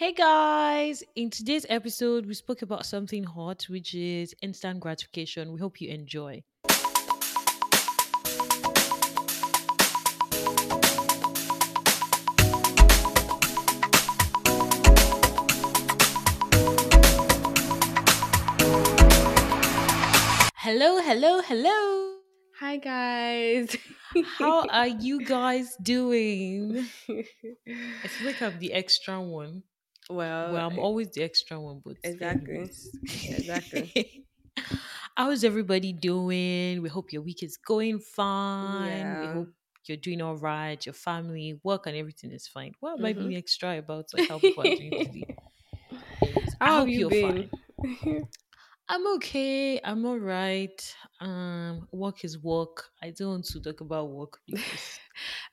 Hey guys! In today's episode, we spoke about something hot, which is instant gratification. We hope you enjoy. Hello, hello, hello! Hi guys. How are you guys doing? I feel like I'm the extra one. Well, Well, I'm always the extra one, but exactly. Exactly. How's everybody doing? We hope your week is going fine. We hope you're doing all right. Your family, work, and everything is fine. What am I hmm being extra about? Like how people are doing today. I How have hope you you're been? fine. I'm okay. I'm all right. Um, work is work. I don't want to talk about work because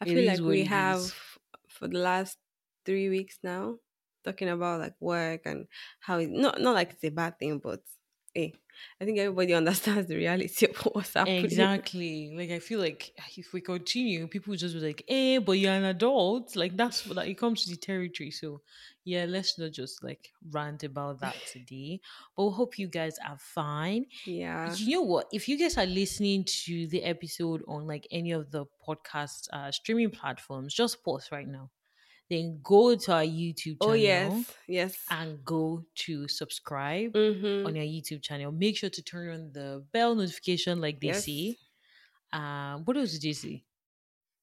I feel like we have is. for the last three weeks now talking about like work and how it not not like it's a bad thing, but hey, I think everybody understands the reality of what's happening. Exactly. Like I feel like if we continue, people just be like, "Eh, but you're an adult." Like that's what like, it comes to the territory. So yeah, let's not just like rant about that today. But we hope you guys are fine. Yeah. You know what? If you guys are listening to the episode on like any of the podcast uh, streaming platforms, just pause right now. Then go to our YouTube channel. Oh yes. Yes. and go to subscribe Mm-hmm. on your YouTube channel. Make sure to turn on the bell notification, like they Yes. say. Um, what else did you say?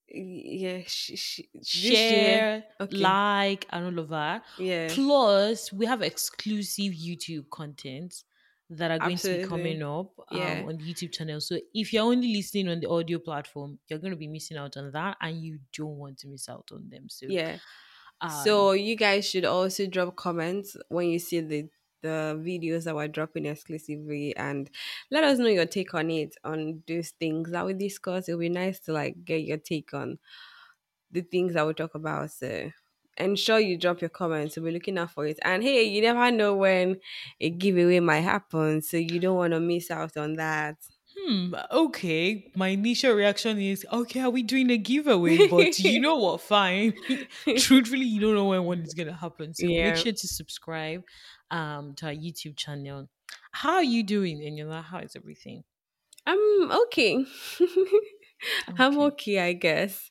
Yeah. Sh- sh- Share, Okay. like, and all of that. Yeah. Plus, we have exclusive YouTube content that are going to be coming up um, Yeah. on the YouTube channel. So if you're only listening on the audio platform, you're going to be missing out on that, and you don't want to miss out on them. So, Yeah. um, So you guys should also drop comments when you see the the videos that we're dropping exclusively and let us know your take on it on those things that we discuss. It'll be nice to like get your take on the things that we talk about. So ensure you drop your comments. We'll be looking out for it. And hey, you never know when a giveaway might happen, so you don't want to miss out on that. Hmm, okay. My initial reaction is, okay, are we doing a giveaway? But you know what? Fine. Truthfully, you don't know when one is gonna happen. So make sure to subscribe um to our YouTube channel. How are you doing, Eniola? How is everything? I'm okay. I'm Okay. okay, I guess.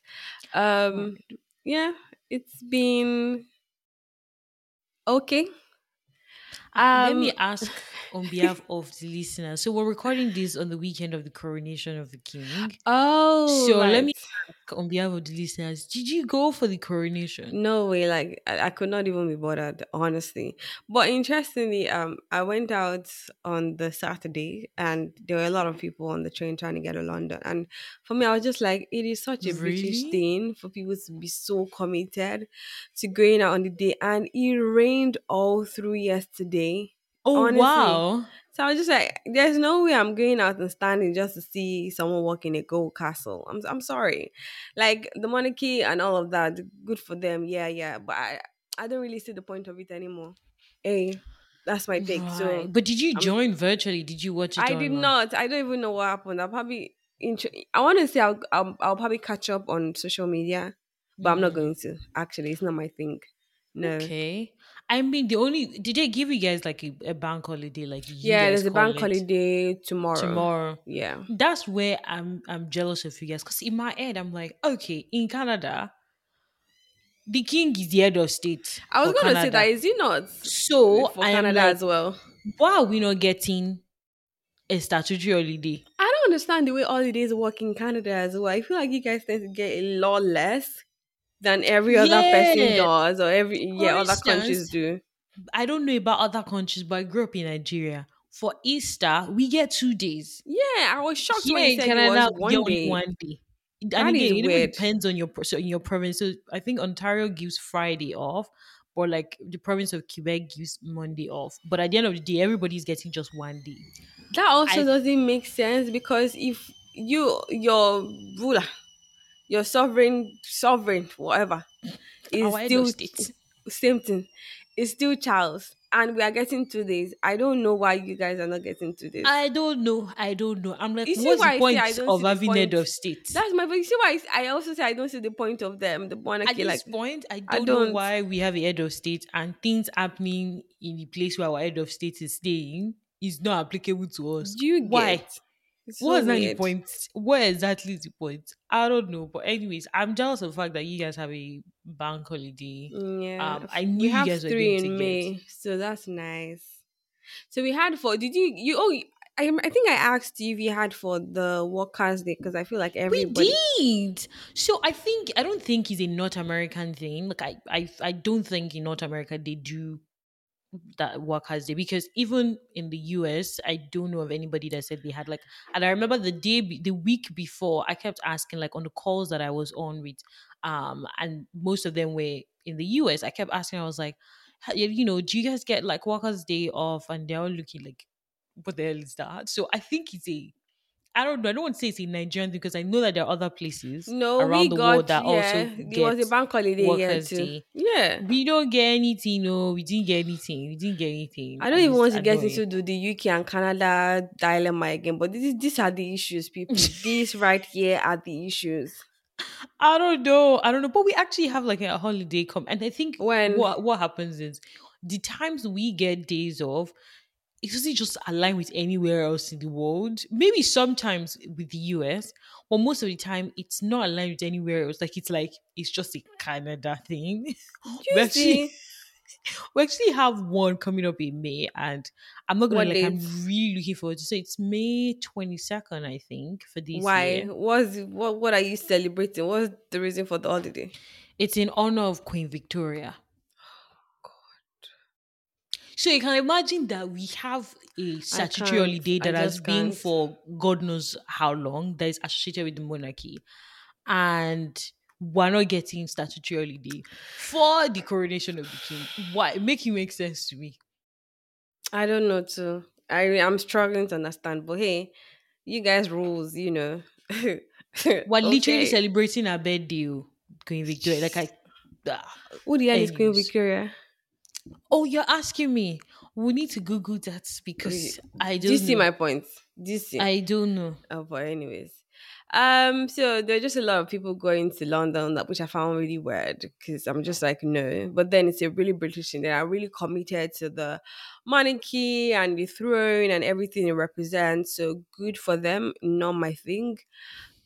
Um, yeah, it's been okay. Let me Um, ask on behalf of the listeners. So we're recording this on the weekend of the coronation of the king. oh So let me ask on behalf of the listeners, did you go for the coronation? No way, like I, I could not even be bothered, honestly. But interestingly, um, I went out on the Saturday, and there were a lot of people on the train trying to get to London. And for me, I was just like, it is such a British thing for people to be so committed to going out on the day, and it rained all through yesterday. Oh Honestly, wow. so I was just like, there's no way I'm going out and standing just to see someone walk in a gold castle. I'm I'm sorry. Like the monarchy and all of that, good for them. Yeah, yeah. But I I don't really see the point of it anymore. Hey, that's my take. Right. So But did you I'm join virtually? Did you watch it I did not. I don't even know what happened. I'll probably int- I want to say I'll, I'll I'll probably catch up on social media, but I'm not Hmm. going to. Actually, it's not my thing. No. Okay. I mean, the only did they give you guys like a, a bank holiday, like you Yeah, there's a bank holiday tomorrow. tomorrow? Yeah. That's where I'm I'm jealous of you guys because in my head I'm like, okay, in Canada, the king is the head of state I was gonna say that is he not So for I Canada like, as well? why are we not getting a statutory holiday? I don't understand the way holidays work in Canada as well. I feel like you guys tend to get a lot less than every other person does, or every For yeah other countries do. I don't know about other countries, but I grew up in Nigeria. For Easter, we get two days. Yeah, I was shocked when Here you in said it was Canada, we get one day. one day. And That again, it depends on your so in your province. So I think Ontario gives Friday off, or like the province of Quebec gives Monday off. But at the end of the day, everybody's getting just one day. That also I doesn't make sense because if you your ruler, your sovereign sovereign whatever is our still state. same thing, it's still Charles, and we are getting two days. I don't know why you guys are not getting two days. I don't know. I don't know. I'm like, what's the I point of having head of state? That's my. But you see why I also say I don't see the point of them. The At monarchy, like point, I I don't know don't. why we have a head of state and things happening in the place where our head of state is staying is not applicable to us. Do you Why? get? It's so What's not the point? Where exactly is the point? I don't know. But anyways, I'm jealous of the fact that you guys have a bank holiday. Yeah, Um, I knew we you have guys were three in get. May, so that's nice. So we had four. Did you? You? Oh, I. I think I asked you if you had for the Workers' Day because I feel like We everybody. did. So I think I don't think it's a North American thing. Like I, I, I don't think in North America they do that workers day because even in the US, I don't know of anybody that said they had like. And I remember the day, the week before, I kept asking like on the calls that I was on with, um, and most of them were in the US. I kept asking, I was like, you know, do you guys get like workers day off? And they're all looking like, what the hell is that? So I think it's a I don't know. I don't want to say it's a Nigerian thing because I know that there are other places No, around the world got that yeah. also It get was a bank holiday here Workers' too. Day. Yeah. We don't get anything. No, we didn't get anything. We didn't get anything. I don't even want to get into the UK and Canada dilemma again, but this, these are the issues, people. these right here are the issues. I don't know. I don't know. But we actually have like a holiday come, and I think When? what what happens is the times we get days off. It doesn't just align with anywhere else in the world. Maybe sometimes with the US, but most of the time it's not aligned with anywhere else. Like it's like it's just a Canada thing. Do oh, we actually we actually have one coming up in May, and I'm not gonna What like. I'm really looking forward to. So it's May 22nd, I think, for this Why? year. What's what? What are you celebrating? What's the reason for the holiday? It's in honor of Queen Victoria. So you can imagine that we have a statutory holiday that has been can't. for God knows how long that is associated with the monarchy, and we're not getting statutory holiday for the coronation of the king. Why? Make it make sense to me. I don't know too. I I'm struggling to understand, but hey, you guys rules, you know. We're literally Okay. celebrating our birthday, oh, Queen Victoria. Like I, ah. Who the hell is Queen Victoria? Oh, you're asking me. We need to Google that because I Do don't you see know. my point? Do you see? I don't know. Oh, but anyways, um, so there are just a lot of people going to London, that which I found really weird because I'm just like no. But then it's a really British thing. They are really committed to the monarchy and the throne and everything it represents. So good for them. Not my thing.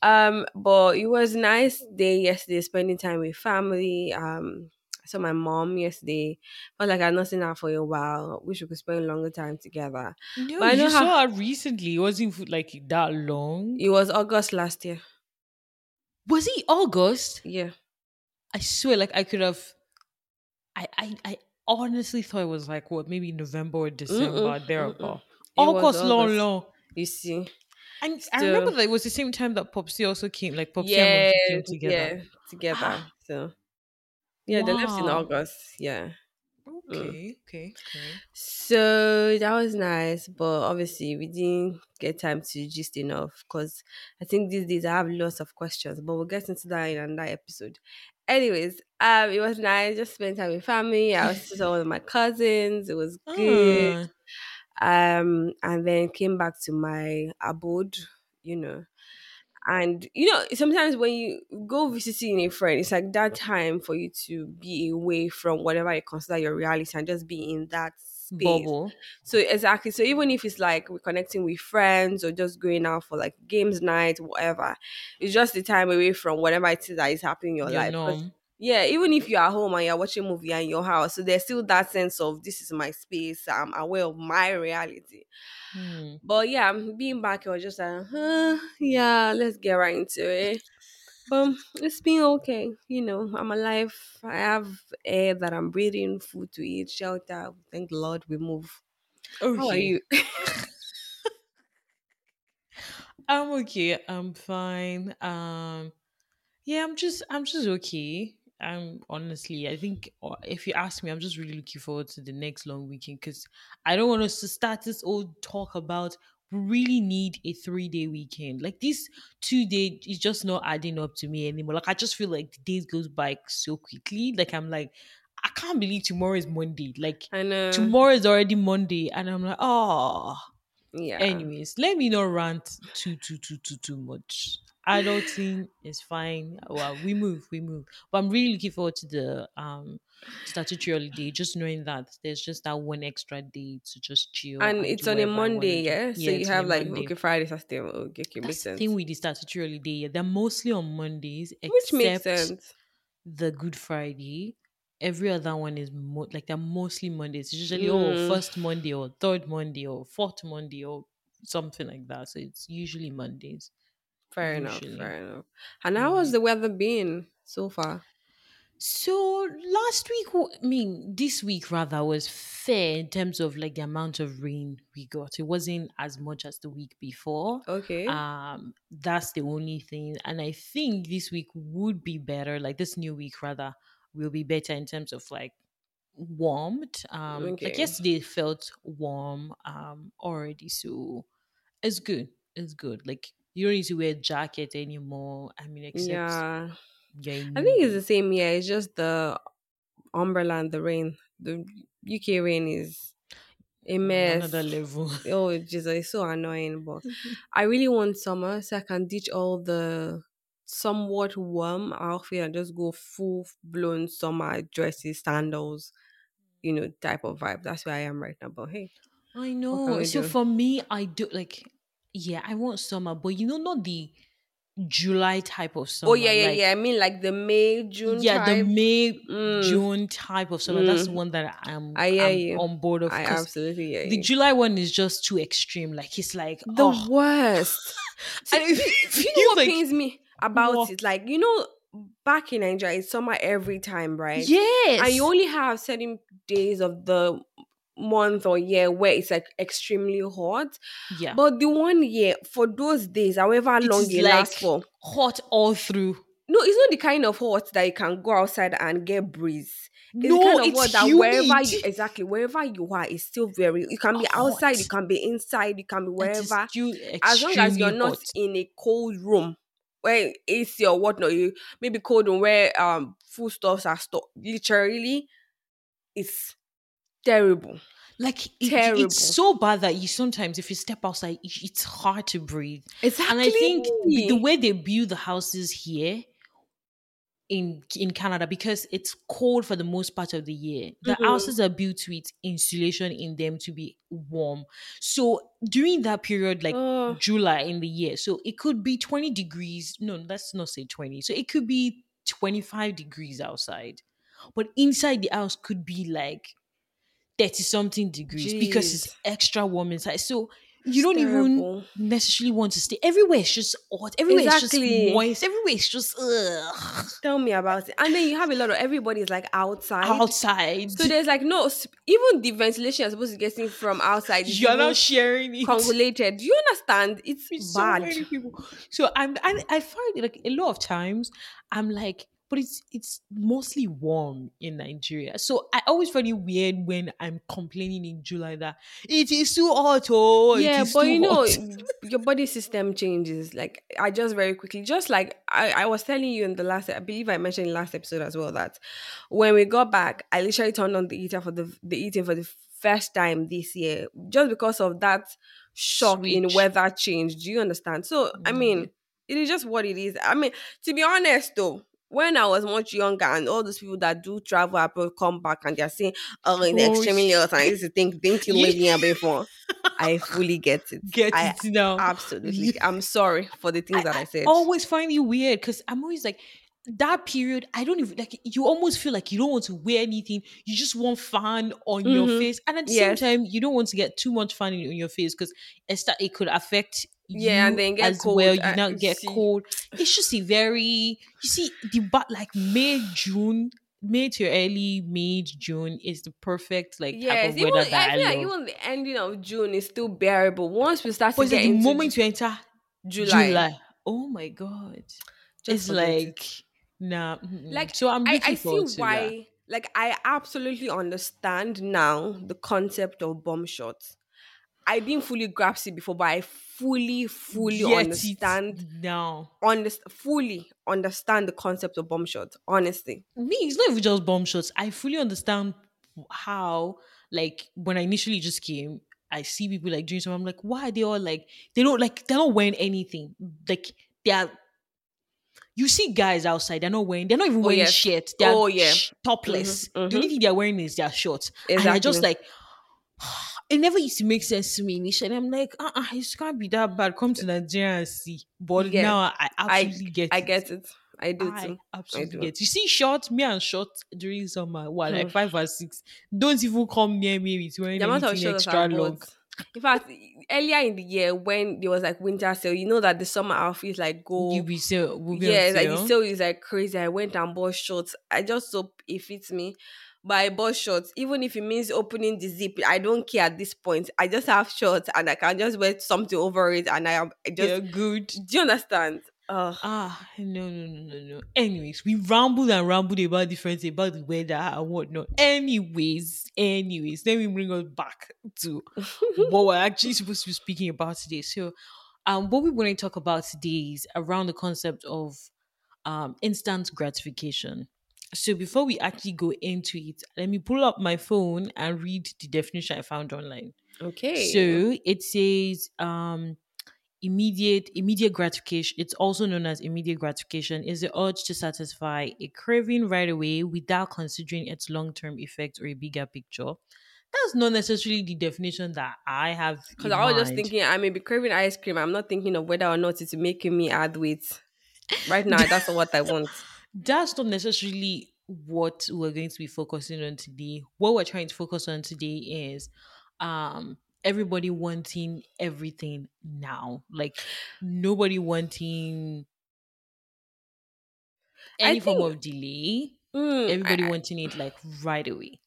Um, but it was nice day yesterday, spending time with family. Um, Saw my mom yesterday. Felt like I'd not seen her for a while. Wish we could spend longer time together. No, But I know you how- saw her recently. It wasn't like that long. It was August last year. Was it August? Yeah. I swear, like I could have. I I, I honestly thought it was like what maybe November or December Mm-mm, thereabout. mm-mm. Was August, long, long. You see. And I remember that it was the same time that Popsy also came. Like Popsy yeah, and Mumsy came together. yeah, together. Ah. so yeah, they left in Wow. August. Yeah. Okay, okay, okay. So that was nice, but obviously we didn't get time to gist enough because I think these days I have lots of questions, but we'll get into that in another episode. Anyways, um, it was nice. Just spent time with family. I was saw all of my cousins. It was good. Ah, um and then came back to my abode you know and you know sometimes when you go visiting a friend it's like that time for you to be away from whatever you consider your reality and just be in that space bubble. so exactly so even if it's like we're connecting with friends or just going out for like games night whatever it's just the time away from whatever it is that is happening in your, Your life. Yeah, even if you're at home and you're watching a movie in your house, so there's still that sense of this is my space. I'm aware of my reality. Hmm. But yeah, being back, I was just like, huh, yeah, let's get right into it. But it's been okay. You know, I'm alive. I have air that I'm breathing, food to eat, shelter. Thank the Lord we move. Okay. How are you? I'm okay. I'm fine. Um, yeah, I'm just, I'm just okay. I'm honestly, I think uh, if you ask me, I'm just really looking forward to the next long weekend because I don't want us to start this old talk about we really need a three day weekend. Like this two day is just not adding up to me anymore. Like I just feel like the days goes by so quickly. Like I'm like, I can't believe tomorrow is Monday. Like I know. tomorrow is already Monday, and I'm like, oh. Yeah. Anyways, let me not rant too too too too too much. Adulting is fine. Well, we move, we move. But I'm really looking forward to the um statutory holiday. Just knowing that there's just that one extra day to just chill and it's on a whatever I wanna Monday, do. yeah. So you have like Monday. okay, Friday, Saturday. Okay, okay, makes That's the sense. thing with the statutory holiday. Yeah, they're mostly on Mondays, Which makes except sense. the Good Friday. Every other one is mo- like they're mostly Mondays. It's usually Mm. oh first Monday or third Monday or fourth Monday or something like that. So it's usually Mondays. Fair enough. Usually. Fair enough. And how has the weather been so far? So last week, I mean, this week rather was fair in terms of like the amount of rain we got. It wasn't as much as the week before. Okay. Um, that's the only thing, and I think this week would be better. Like this new week rather will be better in terms of like warmth. Um, Okay. like yesterday felt warm um already, so it's good. It's good. Like you don't need to wear a jacket anymore. I mean, except yeah. I think it's the same. Yeah, it's just the umbrella and the rain. The UK rain is a mm, mess. another level. Oh Jesus, it's so annoying. But I really want summer so I can ditch all the somewhat warm outfit and just go full blown summer dresses, sandals, you know, type of vibe. That's where I am right now. But hey, I know. So do? for me, I do like, yeah, I want summer, but you know, not the July type of summer. Oh yeah, yeah, like, yeah. I mean like the May, June yeah, type. the May, Mm. June type of summer. That's the Mm. one that I'm, I hear I'm you. on board of. I absolutely yeah. the July one is just too extreme. Like it's like, the oh, worst. And it you know what like- pains me about What? it? Like, you know, back in Nigeria, it's summer every time, right? yes, And you only have certain days of the month or year where it's like extremely hot. yeah, But the one year, for those days, however It long it like- lasts for, hot all through. no, it's not the kind of hot that you can go outside and get breeze. It's no, kind of it's hot that humid. wherever you exactly wherever you are, it's still very. You can be outside, you can be inside, you can be wherever. as long as you're not hot. in a cold room where AC or whatnot, you maybe cold room where um foodstuffs are stored. Literally, it's terrible. Like it- Terrible. it's so bad that you sometimes, if you step outside, it's hard to breathe. Exactly. And I think the, way they build the houses here in in Canada, because it's cold for the most part of the year, the Mhm. houses are built with insulation in them to be warm. So during that period, like Oh. July in the year, so it could be 20 degrees. No, let's not say 20. So it could be 25 degrees outside. But inside the house could be like 30 something degrees because it's extra warm inside. So you It's don't even necessarily want to stay. Everywhere is just hot. Everywhere is Exactly. just moist. Everywhere is just ugh, Tell me about it. And then you have a lot of everybody's like outside. outside. So there's like no even the ventilation you're supposed to get in from outside. You're not sharing it. congulated. Do you understand? It's with so bad. many people. So I'm I, I find like a lot of times I'm like, but it's it's mostly warm in Nigeria. So I always find it weird when I'm complaining in July that it is too hot. Oh, yeah, but you know, your body system changes. Like I just very quickly, just like I, I was telling you in the last, I believe I mentioned in last episode as well that when we got back, I literally turned on the heater for the the eating for the first time this year, just because of that shock in weather change. Do you understand? So I mean, Mm. it is just what it is. I mean, to be honest though. When I was much younger, and all those people that do travel abroad come back and they're saying, "Oh, in Oh, extremely and I used to think, "Didn't you live here before?" I fully get it. Get I it now. absolutely. I'm sorry for the things that I said. I always find it weird because I'm always like that period. I don't even like you. Almost feel like you don't want to wear anything. You just want fun on your Mhm. face, and at the Yes. same time, you don't want to get too much fan on your face because it it could affect Yeah, and then get as cold, well. You now get see. cold. It's just a very you see the but like May June. May to early May June is the perfect like type yes, of even weather that I I, feel like love. even the ending of June is still bearable. Once we start But to get like the into moment you enter July, July. Oh my god. just it's forget it. like nah. mm-mm. like so I'm I, I see to that. why. Like I absolutely understand now the concept of bomb shots. I didn't fully grasp it before, but I fully, fully Get understand, now. underst- fully understand the concept of bomb shots. Honestly, Me, it's not even just bomb shots. I fully understand how, like, when I initially just came, I see people like doing something. I'm like, why are they all like, they don't like, they're not wearing anything. Like, they're, you see guys outside, they're not wearing, they're not even wearing yes. shit. They're Oh, yeah. topless. Mhm, The only thing they're wearing is their shorts. And I just like, it never used to make sense to me initially. I'm like, uh uh it can't be that bad. Come to Nigeria and see. But Yeah. now I I absolutely get it. I it. get it. I do I too. absolutely do. get. You see, short me and short during summer, what like Hmm. five or six. Don't even come near me with wearing The amount of anything extra I long. In fact, earlier in the year when there was like winter sale, you know that the summer outfits like go. You be be yeah, like the sale. sale is like crazy. I went and bought shorts. I just hope it fits me. But I bought shorts, even if it means opening the zip. I don't care at this point. I just have shorts and I can just wear something over it, and I am I just. You're good. Do you understand? Uh, Ah, no, no, no, no, no. Anyways, we rambled and rambled about different about the weather and whatnot. Anyways, anyways, let me bring us back to what we're actually supposed to be speaking about today. So, um, what we want to talk about today is around the concept of um instant gratification. So before we actually go into it, let me pull up my phone and read the definition I found online. okay. So it says um immediate immediate gratification it's also known as immediate gratification is the urge to satisfy a craving right away without considering its long-term effects or a bigger picture that's not necessarily the definition that i have Because I was just thinking, I may be craving ice cream. I'm not thinking of whether or not it's making me add weight. Right now, that's not what I want. That's not necessarily what we're going to be focusing on today. What we're trying to focus on today is um everybody wanting everything now. Like nobody wanting any form of delay. Mm, Everybody I, wanting it like right away.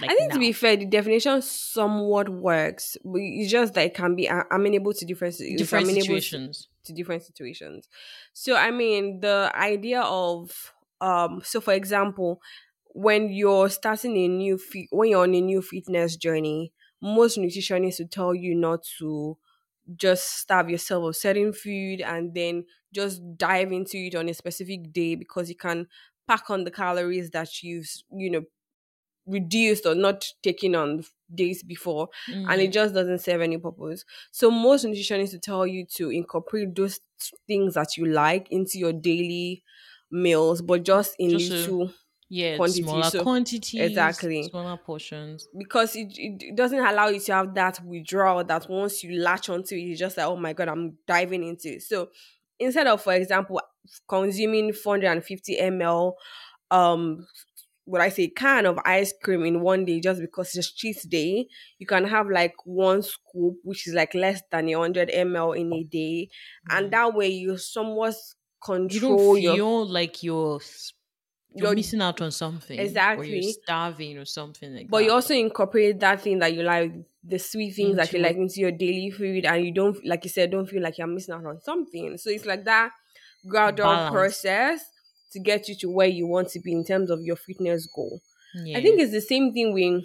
Like I think to be fair, the definition somewhat works, but it's just that it can be amenable to different different amenable to- situations. to different situations. So I mean the idea of um so for example, when you're starting a new fit when you're on a new fitness journey, most nutritionists will tell you not to just starve yourself of certain food and then just dive into it on a specific day because you can pack on the calories that you've you know reduced or not taken on days before and it Mhm. just doesn't serve any purpose. So most nutritionists will tell you to incorporate those things that you like into your daily meals, but just in Just a- little yeah, quantity, smaller so- quantities, exactly. smaller portions. because it, it doesn't allow you to have that withdrawal that once you latch onto it, you're just like, oh my god, I'm diving into it. So instead of, for example, consuming 450 ml um what I say can of ice cream in one day just because it's cheat day, you can have like one scoop, which is like less than a hundred ml in a day, and Mm. that way you somewhat control. you don't feel your like you're you're your missing out on something or Exactly. you're starving or something like but that you also incorporate that thing that you like, the sweet things that you like into your daily food, and you don't, like you said, don't feel like you're missing out on something. So it's like that gradual process to get you to where you want to be in terms of your fitness goal. yeah. I think it's the same thing with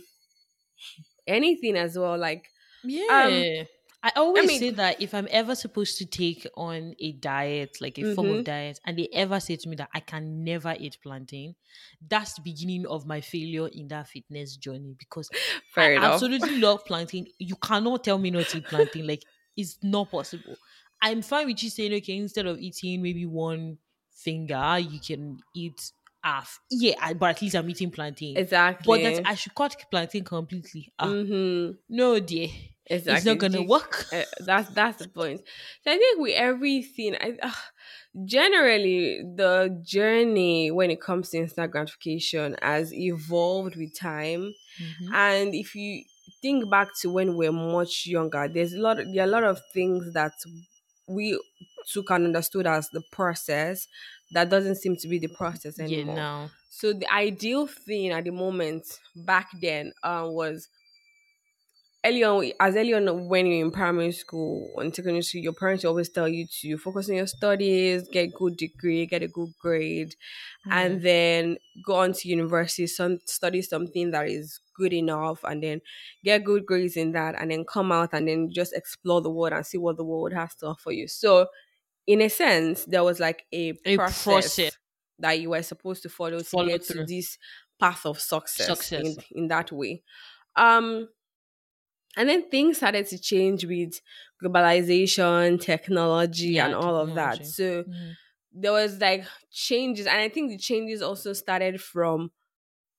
anything as well. Like, yeah I always mean- say that if I'm ever supposed to take on a diet, like a form Mhm. of diet, and they ever say to me that I can never eat plantain, that's the beginning of my failure in that fitness journey because fair I enough. absolutely love plantain. You cannot tell me not to eat plantain. Like it's not possible. I'm fine with you saying, okay, instead of eating maybe one finger, you can eat half. Yeah, I, but at least I'm eating plantain. Exactly. But that I should cut plantain completely. Ah, hmm no, dear. Exactly. It's not gonna You- work. Uh, that's that's the point. So I think with everything, I uh, generally the journey when it comes to instant gratification has evolved with time. Mhm. And if you think back to when we are much younger, there's a lot. There are a lot of things that we took and understood as the process that doesn't seem to be the process Yeah, anymore. no. So the ideal thing at the moment back then uh, was early on, as early on when you're in primary school and secondary school, your parents always tell you to focus on your studies, get good degree, get a good grade, Yeah. and then go on to university, some study something that is good enough, and then get good grades in that, and then come out and then just explore the world and see what the world has to offer you. So, in a sense, there was like a A process, process. that you were supposed to follow to Follow get to through. this path of success, Success. in in that way. Um, and then things started to change with globalization, technology, Yeah, and all of that. technology. So Mhm. there was like changes, and I think the changes also started from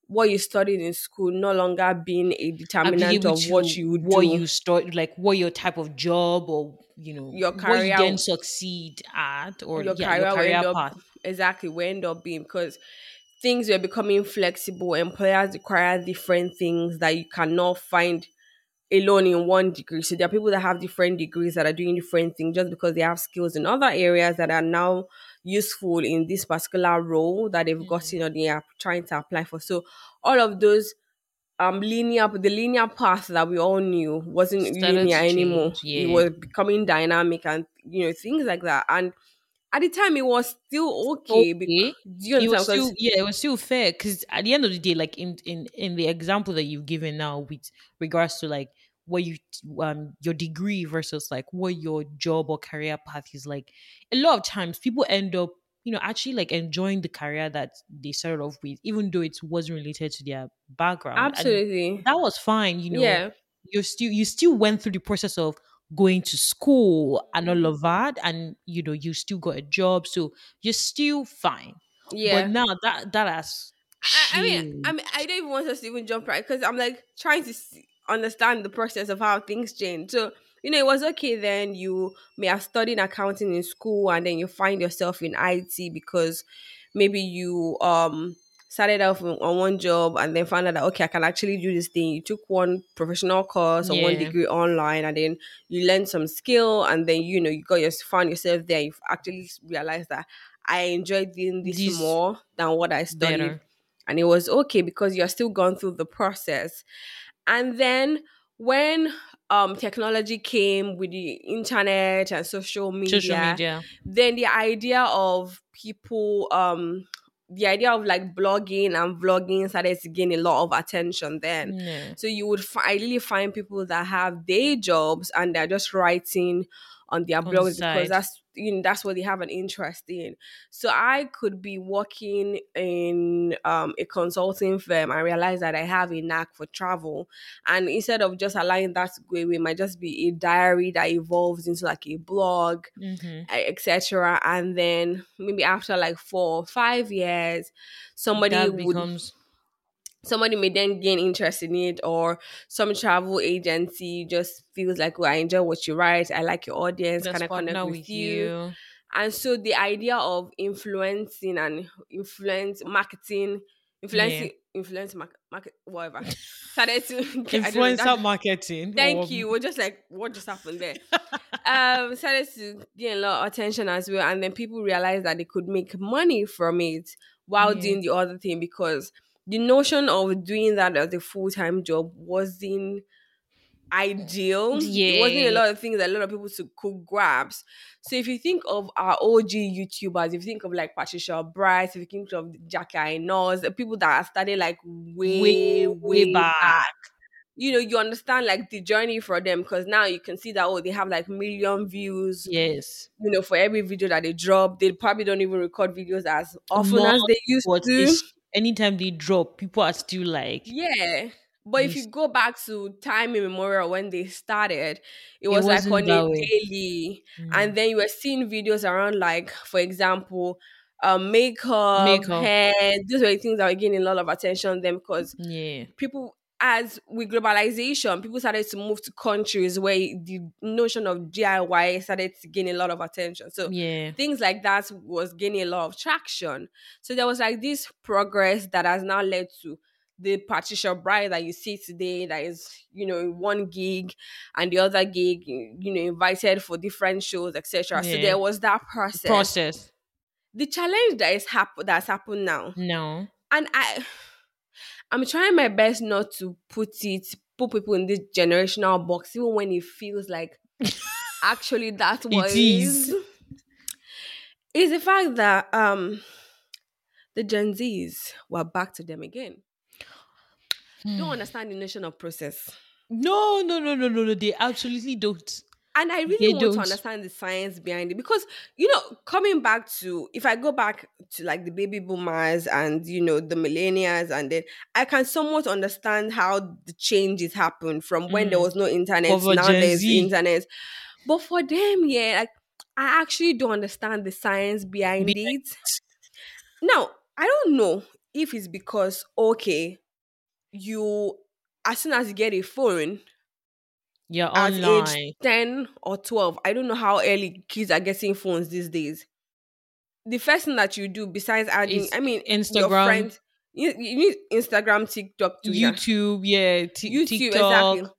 what you studied in school no longer being a determinant being able of what you would what do. you start like what your type of job or you know Your what career- you then succeed at or your yeah, career, your career end up path. exactly will end up being because things were becoming flexible. Employers require different things that you cannot find alone in one degree. So there are people that have different degrees that are doing different things just because they have skills in other areas that are now useful in this particular role that they've Mm. gotten or they are trying to apply for. So all of those um linear the linear path that we all knew wasn't Started linear anymore. change, It was becoming dynamic and you know things like that. And at the time it was still okay. Okay. do you it was still yeah it was still fair because at the end of the day like in in in the example that you've given now with regards to like what you um your degree versus like what your job or career path is like a lot of times people end up you know actually like enjoying the career that they started off with even though it wasn't related to their background and Absolutely. that was fine you know yeah. you're still you still went through the process of going to school and all of that and you know you still got a job so you're still fine Yeah. but now that that has I, I mean. I mean, I don't even want us to even jump right because I'm like trying to see, understand the process of how things change. So you know, it was okay then. You may have studied accounting in school, and then you find yourself in IT because maybe you um started off on on one job and then found out that okay, I can actually do this thing. You took one professional course or one degree online, and then you learned some skill, and then you know you got your found yourself there. You've actually realized that I enjoyed doing this This more than what I studied. better. And it was okay because you're still going through the process. And then when um technology came with the internet and social media, social media. then the idea of people um the idea of like blogging and vlogging started to gain a lot of attention then yeah. so you would fi- ideally find people that have day jobs and they're just writing on their the blogs side. because that's you know that's what they have an interest in. So I could be working in um, a consulting firm and realize that I have a knack for travel, and instead of just allowing that to go away, it might just be a diary that evolves into like a blog Mhm. etc. And then maybe after like four or five years, somebody that would becomes somebody may then gain interest in it or some travel agency just feels like well i enjoy what you write i like your audience let's can i connect partner with, you? and so the idea of influencing and influence marketing influencing influence market, market whatever started to I don't know, marketing Thank or- you. We're just like, what just happened there? um, started to gain a lot of attention as well, and then people realized that they could make money from it while Yeah. doing the other thing because the notion of doing that as a full time job wasn't ideal. It wasn't a lot of things that a lot of people to, could grasp. So if you think of our OG YouTubers, if you think of like Patricia Bright, if you think of Jackie Aina, the people that started like way, way, way back back. you know, you understand like the journey for them because now you can see that oh, they have like million views, yes you know, for every video that they drop. They probably don't even record videos as often More as they used but to. it's, anytime they drop people are still like Yeah. But if you go back to time immemorial when they started, it It was like on a daily. mm, And then you were seeing videos around like, for example, um, makeup, Makeup. hair. These were the things that were gaining a lot of attention then because yeah people as with globalization, people started to move to countries where the notion of DIY started to gain a lot of attention. So yeah things like that was gaining a lot of traction. So there was like this progress that has now led to the Patricia Bright that you see today that is, you know, one gig and the other gig, you know, invited for different shows, etc. So there was that process. process The challenge that is hap- that's happened now no and I I'm trying my best not to put it put people in this generational box, even when it feels like actually that's what It is. Is the fact that um the Gen Zs were back to them again. Hmm. Don't understand the notion of process. No, no, no, no, no, no. They absolutely don't. And I really They want to don't. understand the science behind it because, you know, coming back to, if I go back to like the baby boomers and, you know, the millennials, and then I can somewhat understand how the changes happened from when there Mm. was no internet to now Gen there's Z- internet. But for them, yeah, like I actually don't understand the science behind Behind it. Now, I don't know if it's because, okay, you, as soon as you get a phone, You're at online. age 10 or 12 i don't know how early kids are getting phones these days the first thing that you do besides adding i mean your Instagram. friends you, you need instagram tiktok Twitter, YouTube, yeah, t- youtube TikTok. exactly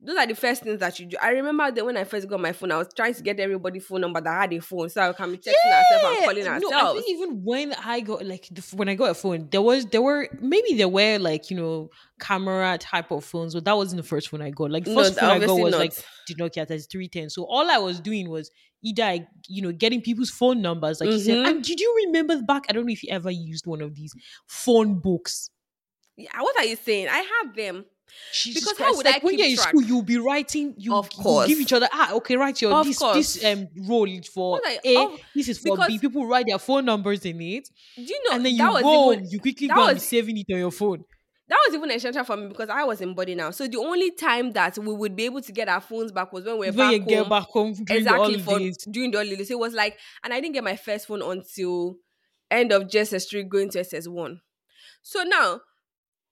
those are the first things that you do i remember that when i first got my phone i was trying to get everybody phone number that had a phone so i can be texting ourselves and calling no, I ourselves think even when I got like the, when I got a phone, there was there were maybe there were like you know camera type of phones, but that wasn't the first phone I got. Like the No, first phone I got was not. like the Nokia 3310. So all I was doing was either you know getting people's phone numbers, like you said. Mhm. And did you remember back? I don't know if you ever used one of these phone books. yeah, what are you saying i have them Jesus Because how would like I when keep you're in track? school, you'll be writing. You, Of you give each other ah okay, write your Of this course. this um role is for are- A, of- this is for B. People write their phone numbers in it, do you know and then you go, even, you quickly go and be saving it on your phone. that was even essential for me because I was in body now. So the only time that we would be able to get our phones back was when we were when back home. back home during exactly the for during the holidays. It was like, and I didn't get my first phone until end of JSS3 going to SS1. So now,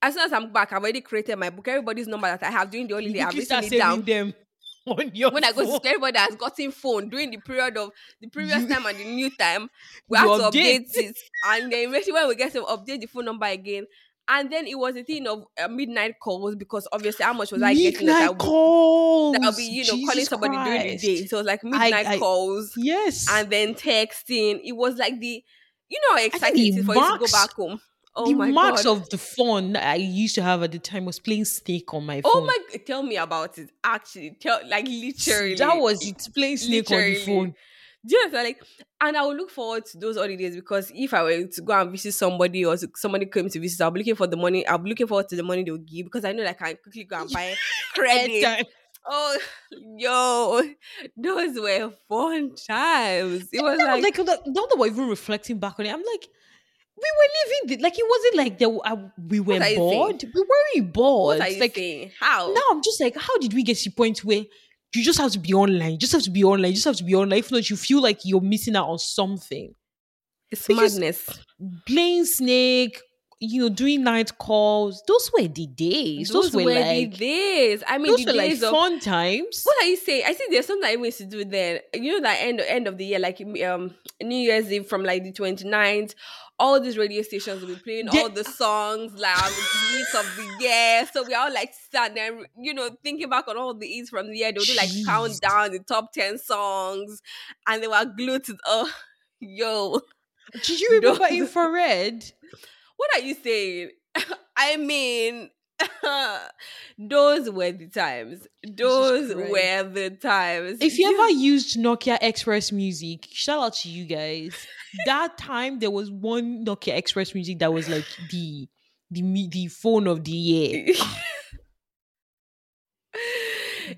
as soon as I'm back, I've already created my book. Everybody's number that I have during the holiday, I've written it down. them on your When I go to phone. everybody that has gotten phone during the period of the previous You- time and the new time, we have to update. it. And then eventually when we get to update the phone number again. And then it was a thing of uh, midnight calls because obviously how much was I getting that I Midnight calls. that I'll be, you know, calling Jesus somebody during the day. So it was like midnight I- calls Yes. and then texting. It was like the, you know, how exciting it is for you to go back home. Oh the my marks god! of the phone I used to have at the time was playing Snake on my oh phone. oh my! Tell me about it. Actually, tell like literally. That was it. Playing Snake on the phone. Do you understand? Like, and I would look forward to those holidays because if I were to go and visit somebody or somebody came to visit, I'll be looking for the money. I'll be looking forward to the money they'll give because I know that I can quickly go and buy credit. Oh, yo, those were fun times. It was like, like, like now that we're even reflecting back on it, I'm like, we were living the, like it wasn't like there, uh, we were bored. We weren't bored. what are you like saying? How? now, I'm just like, how did we get to the point where you just have to be online? You just have to be online. You just have to be online. If not, you feel like you're missing out on something. It's because- madness. Playing Snake, you know, doing night calls. Those were the days. Those, were, the like days. I mean, those the were like days of fun times. What are you saying? I think there's something I used to do then. You know, that end end of the year, like um New Year's Eve from like the 29th, all these radio stations will be playing They- all the songs, like the hits of the year. So we all like sat there, you know, thinking back on all the hits from the year. They would do like count down the top 10 songs, and they were glued to oh yo. Did you remember infrared? What are you saying? I mean, those were the times. Those were the times. If you ever used Nokia Express Music, shout out to you guys. that time there was one Nokia Express Music that was like the the me- the phone of the year.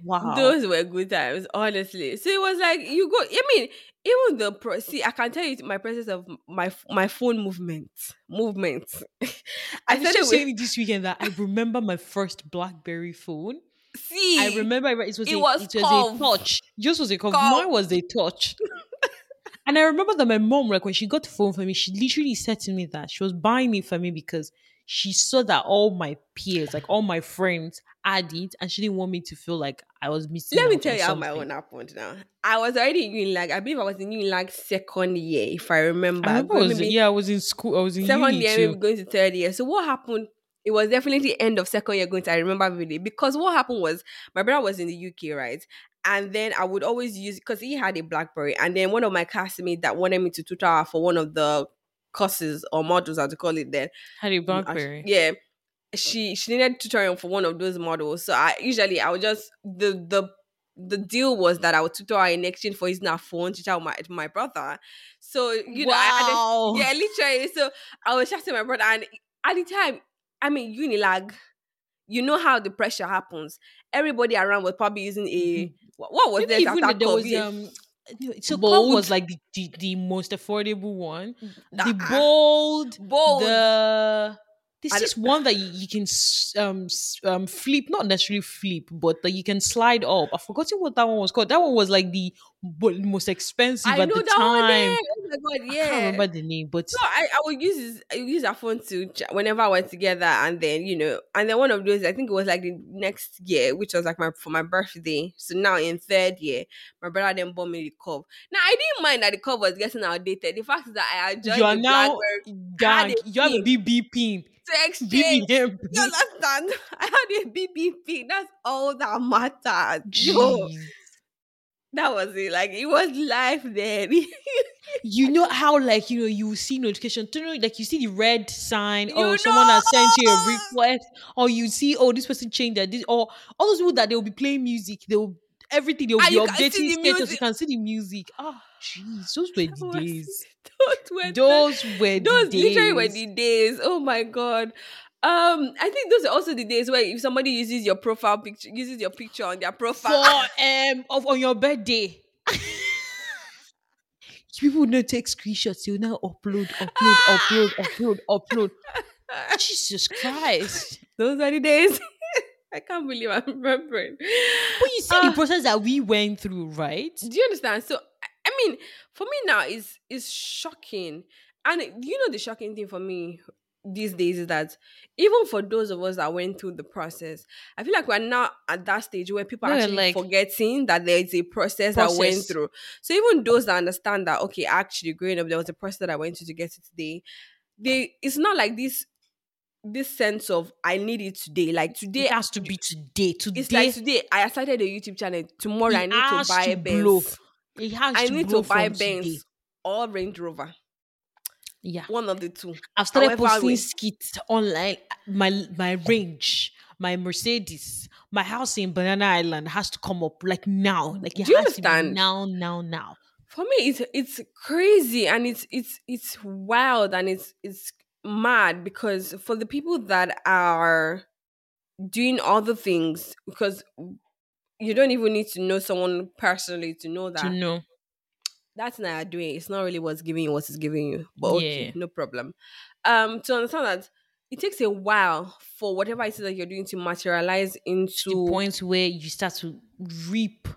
Wow. Those were good times, honestly. So it was like you go. I mean, even the pro. See, I can tell you my process of my my phone movement, movement. I was just with, saying this weekend that I remember my first BlackBerry phone. see. I remember it was, it a, was it was a touch. Yours was a curve. Curve. Mine was a touch. and I remember that my mom, like when she got the phone for me, she literally said to me that she was buying it for me because she saw that all my peers, like all my friends, had it, and she didn't want me to feel like I was missing. Let me tell you how my own happened now. I was already in like I believe I was in Unilag like second year, if I remember. I remember I was, Maybe yeah, I was in school. I was in second year, too. maybe going to third year. So what happened? It was definitely end of second year going to I remember really because what happened was my brother was in the UK, right? And then I would always use because he had a Blackberry, and then one of my classmates that wanted me to tutor for one of the courses or modules, as to call it then. Had a BlackBerry. Yeah. She she needed tutoring for one of those models. So I usually I would just the the the deal was that I would tutor her in exchange for using her phone to tell my my brother. So you know, I had Wow. a, yeah, literally. So I was chatting my brother, and at the time, I mean, Unilag, you know how the pressure happens. Everybody around was probably using a what, what was this even after there was um so Bold. was like the, the, the most affordable one. The bold, bold. the there's is one that you, you can um um flip, not necessarily flip, but that you can slide up. I forgot what that one was called. That one was like the most expensive I at know the that time. there. Oh my god, I yeah. can't remember the name, but So I, I would use I would use our phone to whenever we're together, and then you know, and then one of those I think it was like the next year, which was like my for my birthday. So now in third year, my brother then bought me the cup. Now I didn't mind that the cup was getting outdated. The fact is that I joined you are now gang. You have a. BB pin. To exchange. BBM You understand? I had a BBP. That's all that mattered. Yo, that was it. Like it was life then. you know how like you know you see notification know like you see the red sign or You oh, someone has sent you a request or you see oh this person changed that this or all those people that they will be playing music they'll everything And be you updating the status you can see the music oh jeez those were the days those were the- those were those the literally were the days. Oh my god. Um, I think those are also the days where if somebody uses your profile picture, uses your picture on their for profile. um of on your birthday people will not take screenshots you'll now upload upload upload upload upload jesus christ those are the days. I can't believe I'm remembering. But you see Ah. the process that we went through, right? Do you understand? So I- I mean, for me now is is shocking. And you know the shocking thing for me these days is that even for those of us that went through the process, I feel like we're now at that stage where people are No, actually like- forgetting that there is a process, that went through. So even those that understand that okay, actually growing up, there was a process that I went through to get to today. They it's not like this this sense of I need it today. Like today It has to be today. Today, it's like today I started a YouTube channel. Tomorrow I need to buy to a blow. Benz. it has I to need to buy from today. Benz or Range Rover. Yeah, One of the two. I've started However posting skits online. My my range, my Mercedes, my house in Banana Island has to come up like now. Like it Do you has to be understand? now, now, now. For me, it's it's crazy and it's it's it's wild and it's it's mad because for the people that are doing other things, because you don't even need to know someone personally to know that To know. that's not doing. It's not really what's giving you what is giving you. But okay, Yeah. no problem. Um, to understand that it takes a while for whatever it is that you're doing to materialize into the point where you start to reap.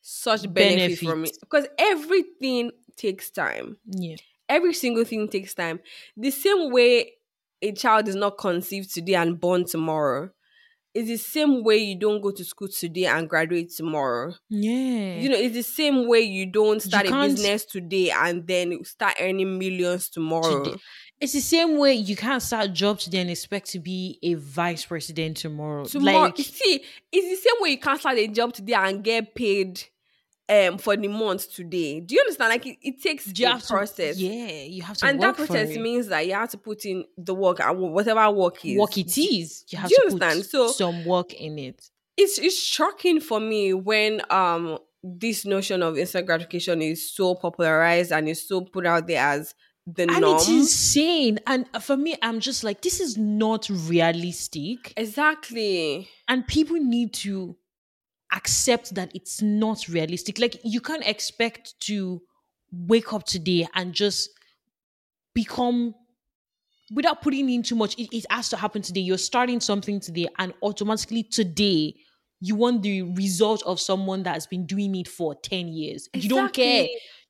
such benefit from it. Because everything takes time. Yeah. Every single thing takes time. The same way a child is not conceived today and born tomorrow. It's the same way you don't go to school today and graduate tomorrow. Yeah. You know, it's the same way you don't start a business today and then start earning millions tomorrow. Today. It's the same way you can't start a job today and expect to be a vice president tomorrow. Tomorrow, Like see, it's the same way you can't start a job today and get paid um for the month today. Do you understand? Like it, it takes you a have to- process. yeah, you have to and that process it. means that you have to put in the work and whatever work is. work it is. You have do you to put understand? So- some work in it. It's it's shocking for me when um this notion of instant gratification is so popularized and is so put out there as the And norm. it's insane. And for me, I'm just like, this is not realistic. exactly. And people need to accept that it's not realistic. Like, you can't expect to wake up today and just become without putting in too much. It, it has to happen today. You're starting something today, and automatically today, you want the result of someone that's been doing it for 10 years. You don't care.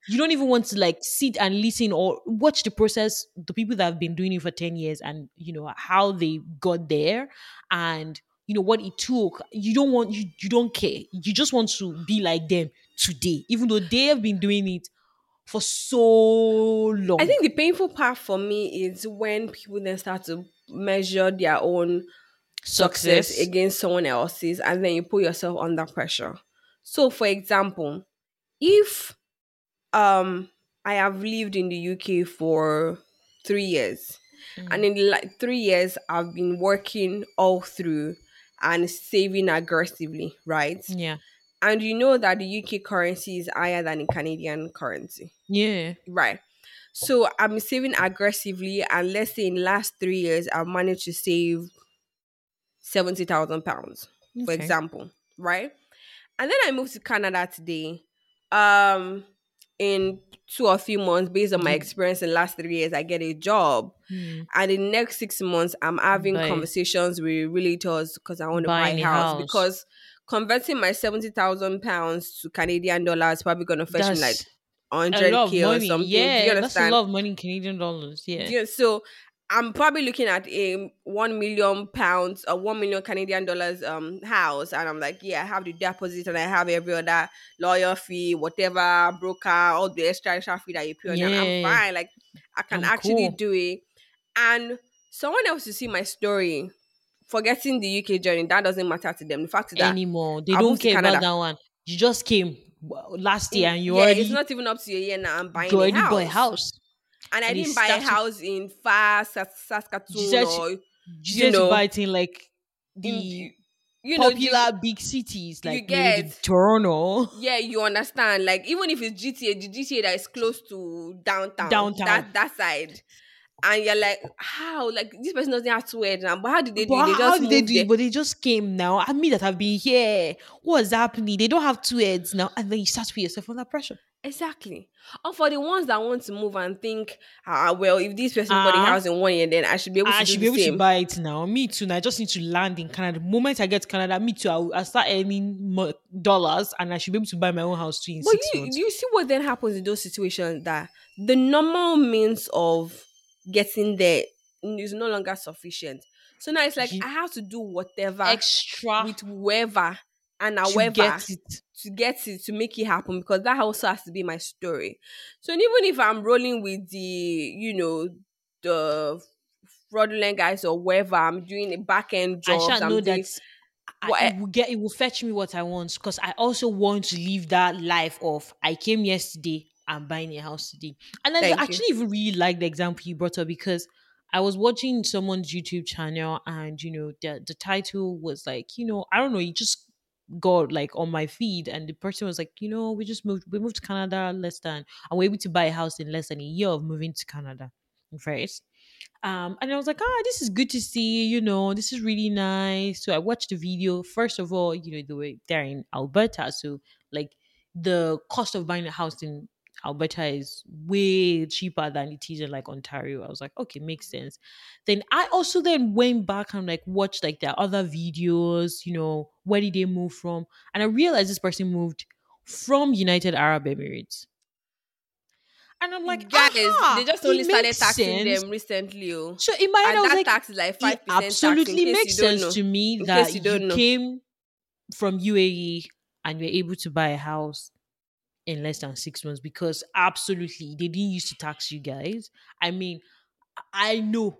You don't even want to like sit and listen or watch the process, the people that have been doing it for 10 years and you know how they got there and you know what it took. You don't want you you don't care. You just want to be like them today, even though they have been doing it for so long. I think the painful part for me is when people then start to measure their own success against someone else's and then you put yourself under pressure. So for example, if um I have lived in the UK for 3 years And Mm. in like three years, I've been working all through and saving aggressively, right? Yeah. And you know that the UK currency is higher than the Canadian currency, Yeah. right? So I'm saving aggressively, and let's say in the last three years, I've managed to save seventy thousand pounds, for Okay. example, right? And then I moved to Canada today. Um, in two or three months, based on my experience in the last three years, I get a job. Mm. And in the next six months, I'm having Buy- conversations with realtors because I want to buy Buying a house, house. because converting my seventy thousand pounds to Canadian dollars probably gonna fetch me like hundred lot of k or something. Yeah, you that's a lot of money in Canadian dollars. Yeah. Yeah, so I'm probably looking at a one million pounds or one million Canadian dollars um house, and I'm like, yeah, I have the deposit and I have every other lawyer fee, whatever, broker, all the extra extra fee that you pay on. it, I'm fine. Like I can I'm actually cool. do it. And someone else to see my story, forgetting the UK journey, that doesn't matter to them. The fact is that Anymore. They I don't care about that one. You just came last year and you yeah, already, it's not even up to a year now. I'm buying you a house. bought a house. And I and didn't buy a house in far Saskatoon You said or You, You know, buy it in like the in, you know, you- popular big cities like get- Toronto. yeah, you understand. Like even if it's GTA, the GTA that is close to downtown, Downtown. that that side, and you're like, how? Like this person doesn't have to wear now, but how did they do? But it? They how just did they do there. it? But they just came now. I mean that have been here. What's happening? They don't have two heads now, and then you start to put yourself under pressure. Exactly. Or for the ones that want to move and think, ah, well, if this person bought a Ah. house in one year, then I should be able to I should be able same. to buy it now. Me too. Now I just need to land in Canada. The moment I get to Canada, me too. I'll, I'll start earning dollars, and I should be able to buy my own house too in But six you, months. you see what then happens in those situations that the normal means of getting there is no longer sufficient. So now it's like You- I have to do whatever Extra with whoever and to however get it. to get it to make it happen because that also has to be my story. So even if I'm rolling with the you know the fraudulent guys or whatever, I'm doing a back end I job, shall know that I, it will get it will fetch me what I want because I also want to live that life of I came yesterday, I'm buying a house today. And I Thank you. actually even really like the example you brought up because I was watching someone's YouTube channel and you know the the title was like, you know, I don't know, it just got like on my feed and the person was like, you know, we just moved we moved to Canada less than and we're able to buy a house in less than a year of moving to Canada. First. Um, and I was like, ah, this is good to see, you know, this is really nice. So I watched the video. First of all, you know, they were there in Alberta. So like the cost of buying a house in Alberta is way cheaper than it is in like Ontario. I was like, okay, makes mm. sense. Then I also then went back and like watched like their other videos, you know, where did they move from? And I realized this person moved from United Arab Emirates. And I'm like, guys, they just only started taxing sense. them recently. Oh. So in my head, I was that like, tax is like it five percent. absolutely makes sense know. to me In that you, you came from UAE and you're able to buy a house in less than six months because absolutely they didn't used to tax you guys. I mean, I know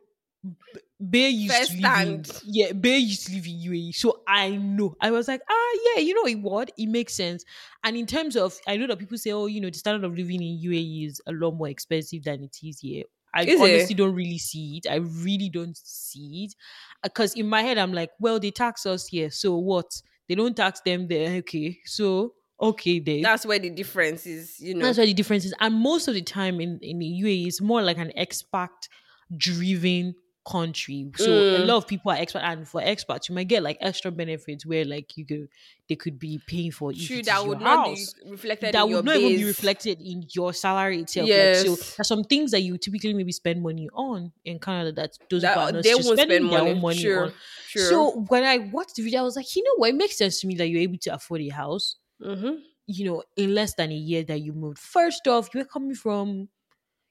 Bay used First to live in yeah, Bay used to live in UAE, so I know. I was like, ah, yeah, you know what? It makes sense. And in terms of, I know that people say, oh, you know, the standard of living in UAE is a lot more expensive than it is here. I Is it? honestly don't really see it. I really don't see it. Because in my head, I'm like, well, they tax us here. So what? They don't tax them there. Okay. So, okay, then. That's where the difference is. You know. That's where the difference is. And most of the time in, in the UAE, it's more like an expat driven country. So a Mm. lot of people are expat and for expats, you might get like extra benefits where like you go they could be paying for True, that would not be reflected That in your would not even be reflected in your salary itself. Like, so there's some things that you typically maybe spend money on in Canada that those That- not they just won't spend their money. own money Sure, on. sure. So when I watched the video, I was like, you know what? It makes sense to me that you're able to afford a house hmm you know, in less than a year that you moved. First off, you're coming from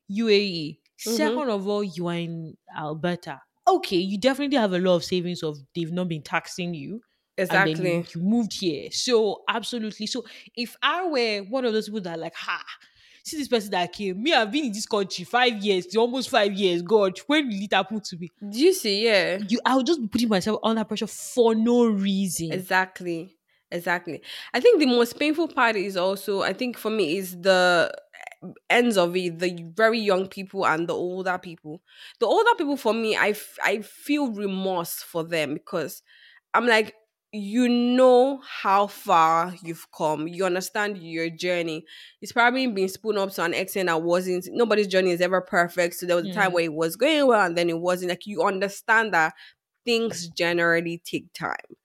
UAE. Mhm. Second of all, you are in Alberta. Okay, you definitely have a lot of savings of they've not been taxing you. Exactly. you, you moved here. So absolutely. So if I were one of those people that like, ha, see this person that came. Me, I've been in this country five years, almost five years. God, when will it happen to me? Do you see? Yeah. You I'll just be putting myself under pressure for no reason. Exactly. Exactly. I think the most painful part is also, I think for me, is the ends of it, the very young people and the older people. The older people, for me, I, f- I feel remorse for them because I'm like, you know how far you've come. You understand your journey. It's probably been spoon up to an extent that wasn't. Nobody's journey is ever perfect. So there was a time Mm, where it was going well and then it wasn't. Like you understand that things generally take time.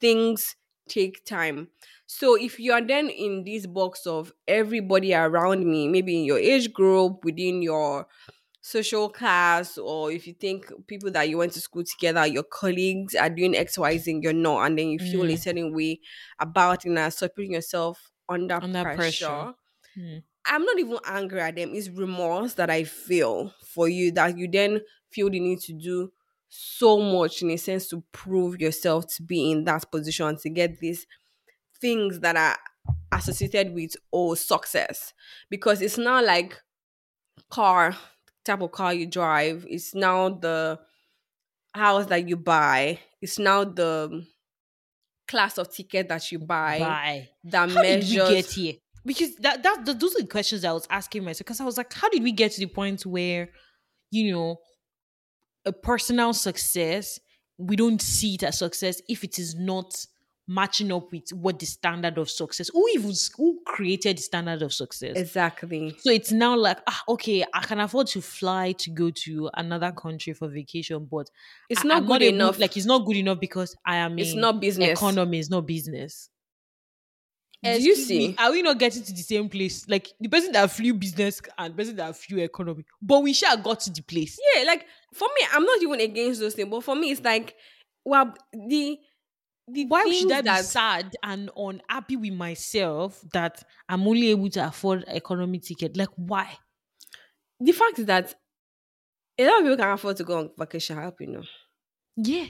Things take time. So if you are then in this box of everybody around me, maybe in your age group, within your social class, or if you think people that you went to school together, your colleagues are doing X, Y, Z, and you're not, and then you feel a mm, certain way about it and start putting yourself under under pressure. pressure. Mm, I'm not even angry at them. It's remorse that I feel for you that you then feel the need to do so much in a sense to prove yourself to be in that position to get these things that are associated with oh success because it's not like car type of car you drive it's now the house that you buy it's now the class of ticket that you buy that How did we get here? Because that that th- those are the questions I was asking myself. Because I was like, how did we get to the point where, you know, a personal success we don't see it as success if it is not matching up with what the standard of success who even who created the standard of success? Exactly. So it's now like ah, okay i can afford to fly to go to another country for vacation but it's I- not I'm good able- enough. like it's not good enough because i am it's in not business. economy it's not business Do you Excuse me, see? are we not getting to the same place like the person that flew business and the person that flew economy but we sure got to the place yeah like for me i'm not even against those things but for me it's like well the the why should I be that sad and unhappy with myself that I'm only able to afford economy ticket? Like why? the fact is that a lot of people can afford to go on vacation help you know Yeah,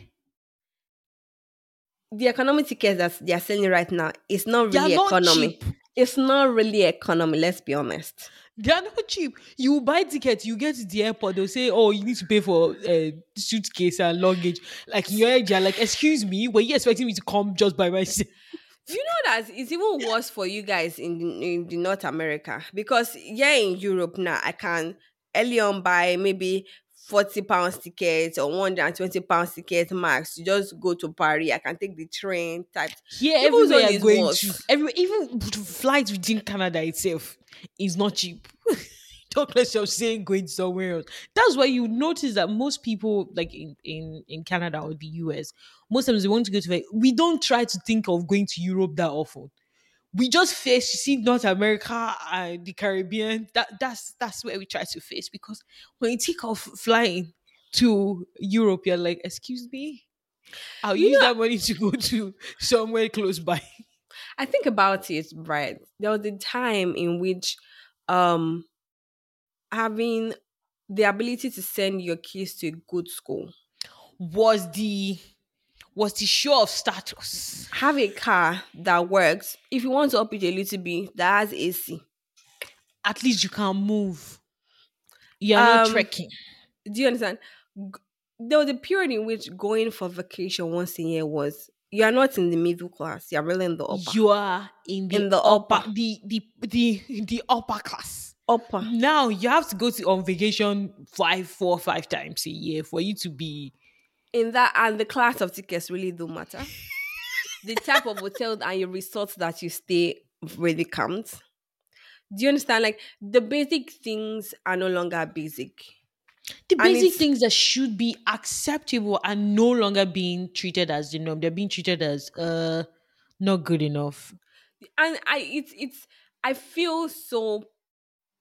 the economy tickets that they are selling right now is not really not economy cheap. it's not really economy let's be honest They are not cheap. You buy tickets, you get to the airport, they'll say, "Oh, you need to pay for uh, suitcase and luggage." Like you're, you're like, "Excuse me, were you expecting me to come just by myself?" Do you know that it's even worse for you guys in the, in the north america because yeah in europe now i can early on buy maybe 40 pounds ticket or 120 pounds ticket max to just go to paris i can take the train type People's everywhere you're going worse. to, every even flights within Canada itself is not cheap. Talk less of saying going somewhere else. That's why you notice that most people, like in in in Canada or the US, most times they want to go to. We don't try to think of going to Europe that often. We just face you see North America and the Caribbean. That that's that's where we try to face because when you think of flying to Europe, you're like, excuse me, I'll You use know- that money to go to somewhere close by. I think about it, right? There was a time in which um having the ability to send your kids to a good school, Was the was the show of status. have a car that works. If you want to up it a little bit, that has AC. At least you can move. You're not Um, trekking. Do you understand? There was a period in which going for vacation once a year was you are not in the middle class, you're really in the upper. You are in the, In the upper, upper. the the the the upper class. upper. Now you have to go to on vacation five, four, five times a year for you to be In that and the class of tickets really do matter. the type of hotel and your resort that you stay really counts. Do you understand? Like the basic things are no longer basic. the basic things that should be acceptable are no longer being treated as the norm. They're being treated as uh not good enough. And I it's it's I feel so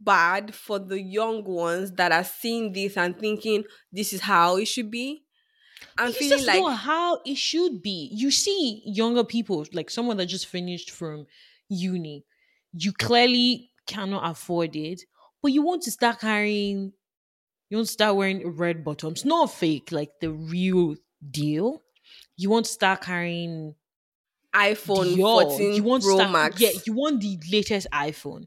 bad for the young ones that are seeing this and thinking this is how it should be. I'm It's feeling just like not how it should be. You see younger people, like someone that just finished from uni, you clearly cannot afford it, but you want to start carrying, you want to start wearing red bottoms, not fake, like the real deal. You want to start carrying iPhone Dior. 14 You want Pro start, Max. yeah, you want the latest iPhone.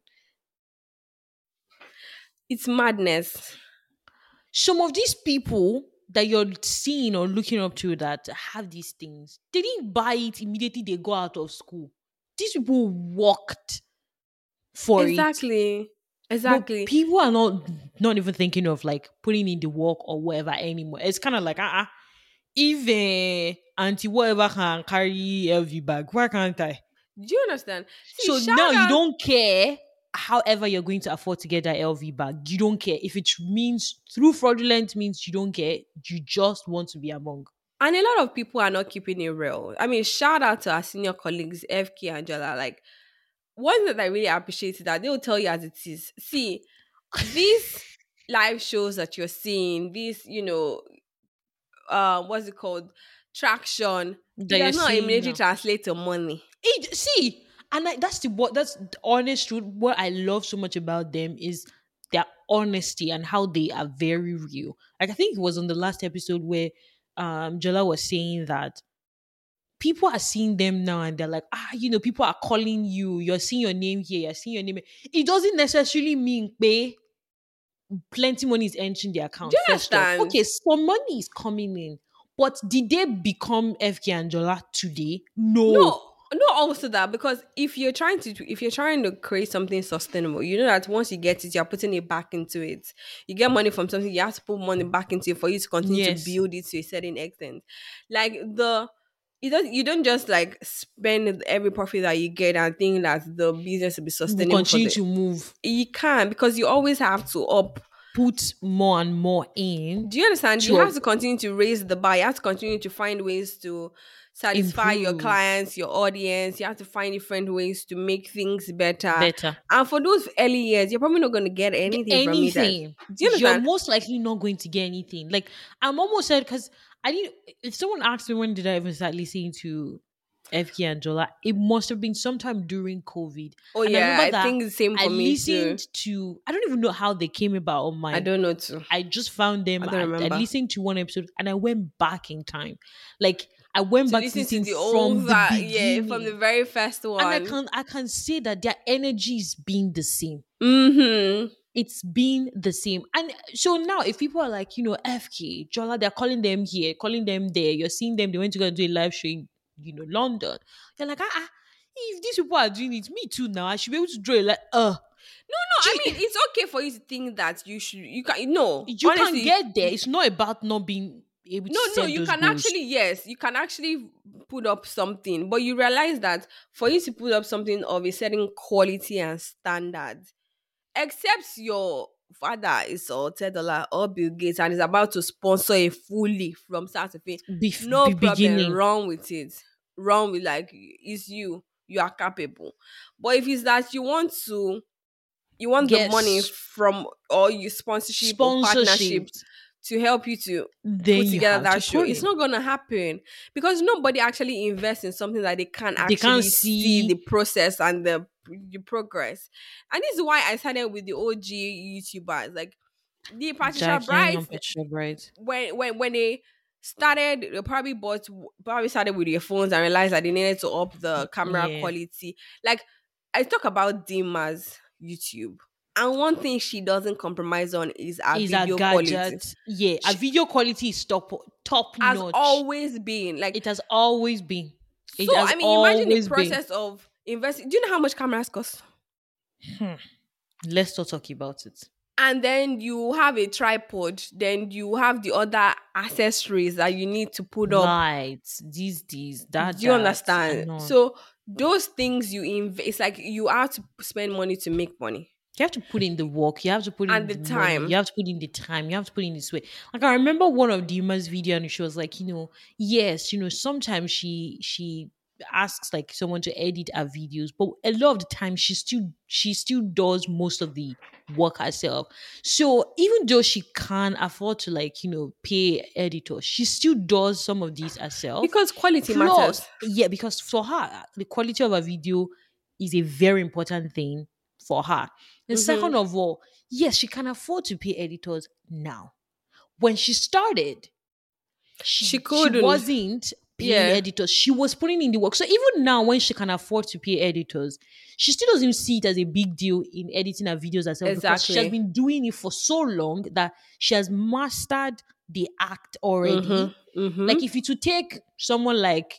it's madness. Some of these people that you're seeing or looking up to that have these things, they didn't buy it immediately they go out of school. These people worked for it. exactly. Exactly. people are not not even thinking of like putting in the work or whatever anymore. It's kind of like uh-uh. Uh, auntie whatever can carry LV bag, why can't I? Do you understand? See, So now you don't care however you're going to afford to get that LV bag. You don't care. If it means through fraudulent means you don't care. You just want to be among. And a lot of people are not keeping it real. I mean, shout out to our senior colleagues, FK and Jola. Like, one thing that I really appreciate is that they'll tell you as it is. See, these live shows that you're seeing, these, you know, uh, what's it called? Traction. That you're does not immediately now. translate to money. It, see, and I, that's the what that's the honest truth. What I love so much about them is their honesty and how they are very real. Like I think it was on the last episode where um Jola was saying that people are seeing them now and they're like, ah, you know, people are calling you, you're seeing your name here, you're seeing your name. It doesn't necessarily mean pay plenty money is entering the account. Do you understand? Okay, some money is coming in. But did they become FK and Jola today? No. No, not also that because if you're trying to if you're trying to create something sustainable, you know that once you get it, you're putting it back into it. You get money from something, you have to put money back into it for you to continue Yes. to build it to a certain extent. Like the you don't you don't just like spend every profit that you get and think that the business will be sustainable. continue the- to move, you can because you always have to up put more and more in. do you understand? You have to continue to raise the bar. You have to continue to find ways to satisfy your clients, your audience. You have to find different ways to make things better. Better. And for those early years, you're probably not going to get anything, anything. Do you You're most likely not going to get anything. Like I'm almost said because I didn't. If someone asked me when did I ever start listening to FK and Jola, it must have been sometime during COVID. oh and yeah, I, that think the same for I me too. listened to. I don't even know how they came about on my. I don't know too. I just found them. I I, I listened to one episode and I went back in time. Like I went To back to listen to the from old the that, beginning. yeah, from the very first one. and I can I can say that their energy is being the same. mm-hmm. It's been the same. And so now if people are like, you know, FK, Jola, they're calling them here, calling them there, you're seeing them, they went to go and do a live show in, you know, London. You're like, ah, ah, if these people are doing it, me too now. I should be able to draw it like, uh, no, No, I mean it's okay for you to think that you should. You can no. you honestly, can get there. It's not about not being able to No, no, you can goals. actually yes, you can actually put up something, but you realize that for you to put up something of a certain quality and standard, except your father is or dollar or Bill Gates and is about to sponsor a fully from start to finish, Bef- no be- problem. beginning. Wrong with it. Wrong with like it's you. You are capable. But if it's that you want to, you want Yes. the money from or you sponsorship or partnership Sponsorship. To help you to Then put together that to show. It's not gonna happen because nobody actually invests in something that they can't They actually can't see. see. the process and the the progress. And this is why I started with the OG YouTubers, like the Patricia Jackie Bright. and Patricia Bright. When when when they started, they probably bought probably started with their phones and realized that they needed to up the camera Yeah. quality. Like I talk about Dimma's YouTube. And one thing she doesn't compromise on is her Is video quality. Yeah, a She- video quality is top top Has notch. always been like it has always been. It so has I mean, imagine the always been. process of investing. Do you know how much cameras cost? Hmm. Let's not talk about it. And then you have a tripod. Then you have the other accessories that you need to put up. Lights, these, these, that. Do you that, understand? So those things you invest. It's like you have to spend money to make money. You have to put in the work. You have to put And in the money, time. You have to put in the time. You have to put in this way. Like I remember one of Dimma's video, and she was like, you know, yes, you know, sometimes she she asks like someone to edit her videos, but a lot of the time she still she still does most of the work herself. So even though she can afford to like you know pay editors, she still does some of these herself. Because quality Plus, matters. Yeah, because for her, the quality of a video is a very important thing for her. And Mhm. second of all, yes, she can afford to pay editors now. When she started, she, She she couldn't. wasn't paying Yeah. editors. She was putting in the work. So even now, when she can afford to pay editors, she still doesn't see it as a big deal in editing her videos herself because she has been doing it for so long that she has mastered the act already. Mhm, mhm. Like if you to take someone like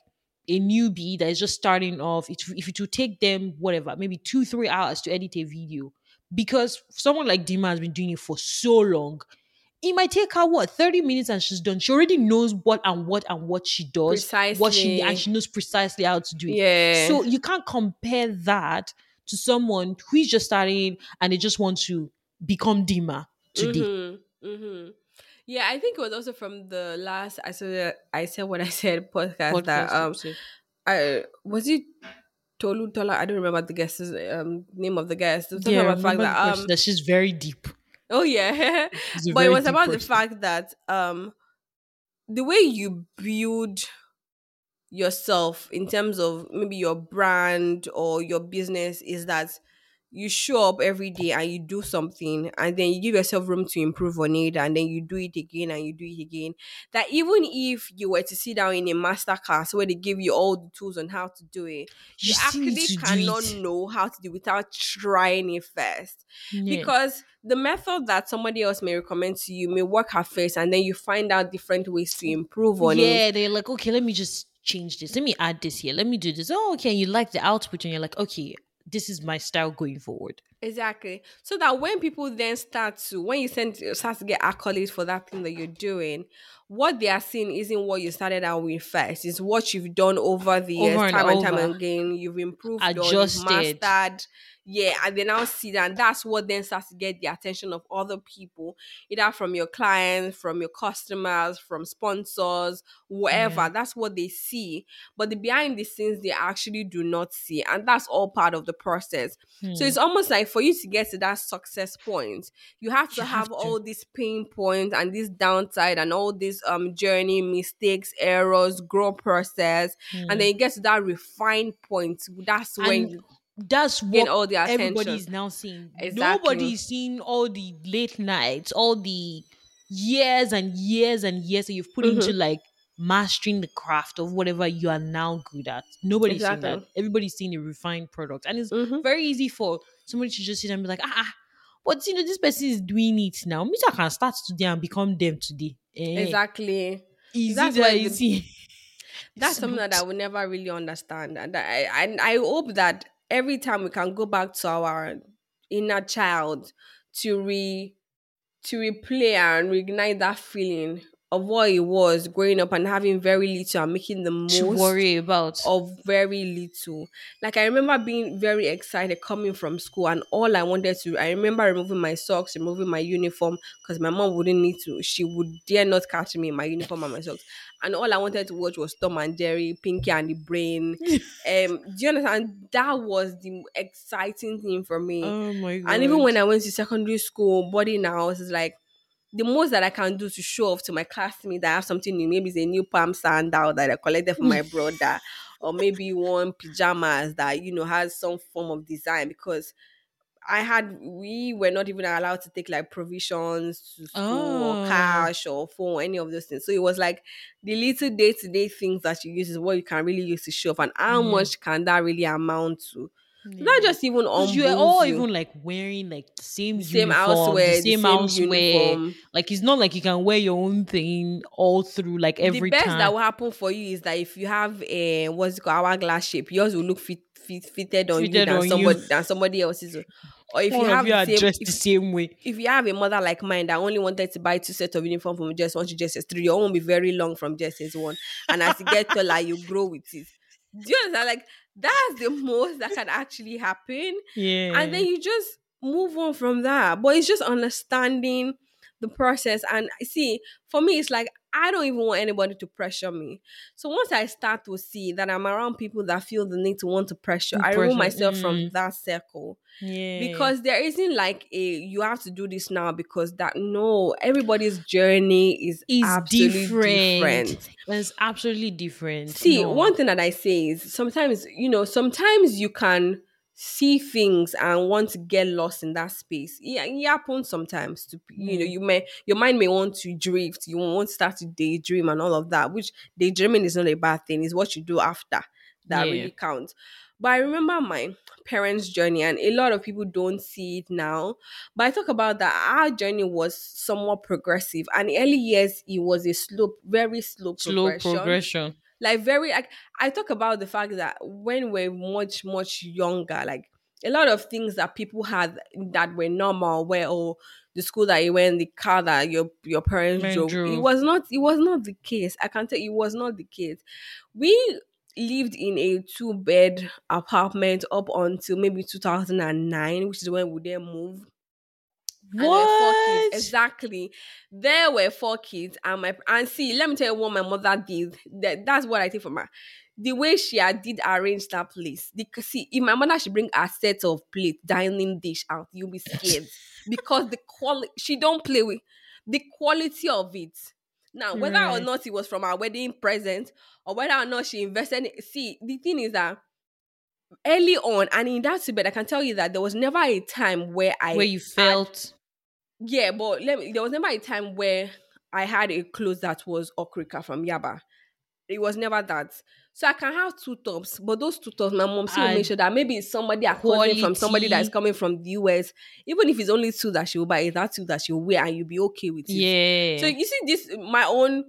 a newbie that is just starting off, it, if you to take them whatever, maybe two three hours to edit a video, because someone like Dimma has been doing it for so long. It might take her what 30 minutes and she's done. She already knows what and what and what she does, what she and she knows precisely how to do it. Yeah. So you can't compare that to someone who is just starting and they just want to become Dimma today. Mm-hmm. Mm-hmm. Yeah, I think it was also from the last I said I said what I said podcast that um episode. I was it Tolu Tola I don't remember the guest's um name of the guest. Talking Yeah, about the fact that person um that she's very deep. oh yeah, but it was about the fact that um the way you build yourself in terms of maybe your brand or your business is that you show up every day and you do something and then you give yourself room to improve on it and then you do it again and you do it again that even if you were to sit down in a master class where they give you all the tools on how to do it you, You actually cannot know how to do it without trying it first Yeah. because the method that somebody else may recommend to you may work at first and then you find out different ways to improve on it yeah, they're like, okay, let me just change this. Let me add this here. Let me do this. Oh, okay. You like the output, and you're like, okay, this is my style going forward. Exactly. So that when people then start to, when you send, start to get accolades for that thing that you're doing, what they are seeing isn't what you started out with first. It's what you've done over the years, and time and time again. You've improved on, you've Adjusted. mastered. Yeah, and they now see that, and that's what then starts to get the attention of other people, either from your clients, from your customers, from sponsors, whatever. Yeah. That's what they see. But the behind the scenes, they actually do not see. And that's all part of the process. So Hmm. it's almost like for you to get to that success point, you have to You have, have to. all these pain points and this downside and all this um journey, mistakes, errors, grow process, Hmm. and then you get to that refined point. That's when And you that's what all the attention. everybody is now seeing. Exactly. Nobody is seeing all the late nights, all the years and years and years that you've put Mm-hmm. into like mastering the craft of whatever you are now good at. Nobody's seeing that. Everybody's seeing a refined product. And it's Mhm. very easy for somebody to just sit and be like, ah, ah, but you know, this person is doing it now. Me, I can start today and become them today. Eh, Exactly. Easy That's there, why you the- see. That's something that I will never really understand, and I and I hope that every time we can go back to our inner child to re to replay and reignite that feeling of what it was growing up and having very little and making the most to worry about. of very little. Like I remember being very excited coming from school, and all I wanted to, I remember removing my socks, removing my uniform because my mom wouldn't need to. She would dare not catch me in my uniform and my socks. And all I wanted to watch was Tom and Jerry, Pinky and the Brain. um, do you understand? That was the exciting thing for me. oh my god. and even when I went to secondary school, boarding house is like the most that I can do to show off to my classmates that I have something new. Maybe it's a new palm sandal that I collected from my brother, or maybe one pajamas that you know has some form of design because I had we were not even allowed to take like provisions to school Oh. or cash or phone or any of those things. So it was like the little day to day things that you use is what you can really use to show off, and how Yeah. much can that really amount to? Yeah. Not just even on you are all even like wearing like the same same uniform, the same, houseware. uniform. Like it's not like you can wear your own thing all through like every the best time. that will happen for you is that if you have a what's it called hourglass shape, yours will look fit, fit fitted on you than on you. somebody than somebody else's. Or if All you have you the same, dressed the same way. if you have a mother like mine that only wanted to buy two sets of uniform from just one to just three, your own will be very long from just as one. And as you get taller, you grow with it. Do you understand? Like that's the most that can actually happen Yeah. and then you just move on from that. But it's just understanding the process. And see, for me, it's like I don't even want anybody to pressure me. So once I start to see that I'm around people that feel the need to want to pressure, I remove Pressure, myself from mm. that circle yeah. because there isn't like a you have to do this now because that no everybody's journey is it's absolutely different. different. It's absolutely different. See, No. one thing that I say is sometimes, you know, sometimes you can see things and want to get lost in that space. Yeah, it happens sometimes to you know, Mm. you may your mind may want to drift, you want to start to daydream and all of that, which daydreaming is not a bad thing, it's what you do after that Yeah. really counts. But I remember my parents' journey, and a lot of people don't see it now. But I talk about that our journey was somewhat progressive, and early years it was a slow, very slow, slow progression progression. Like very like I talk about the fact that when we're much much younger, like a lot of things that people had that were normal where or the school that you went the car that your your parents Men drove. it was not it was not the case i can tell you it was not the case we lived in a two bed apartment up until maybe 2009 which is when we then moved and there were four kids. What? Exactly. There were four kids, and my and see, let me tell you what my mother did. That that's what I take from her. The way she had did arrange that place. The, see, if my mother should bring a set of plate, dining dish out, you'll be scared because the quality she don't play with the quality of it. Now, whether or not it was from our wedding present or whether or not she invested, in- see, the thing is that early on, and in that bed, I can tell you that there was never a time where I Where you felt yeah, but let me, there was never a time where I had a clothes that was okrika from Yaba. It was never that. So I can have two tops, but those two tops, my mom still make sure that maybe it's somebody according from somebody that is coming from the US. Even if it's only two that she will buy, it's that two that she will wear and you'll be okay with it. yeah. So you see, this my own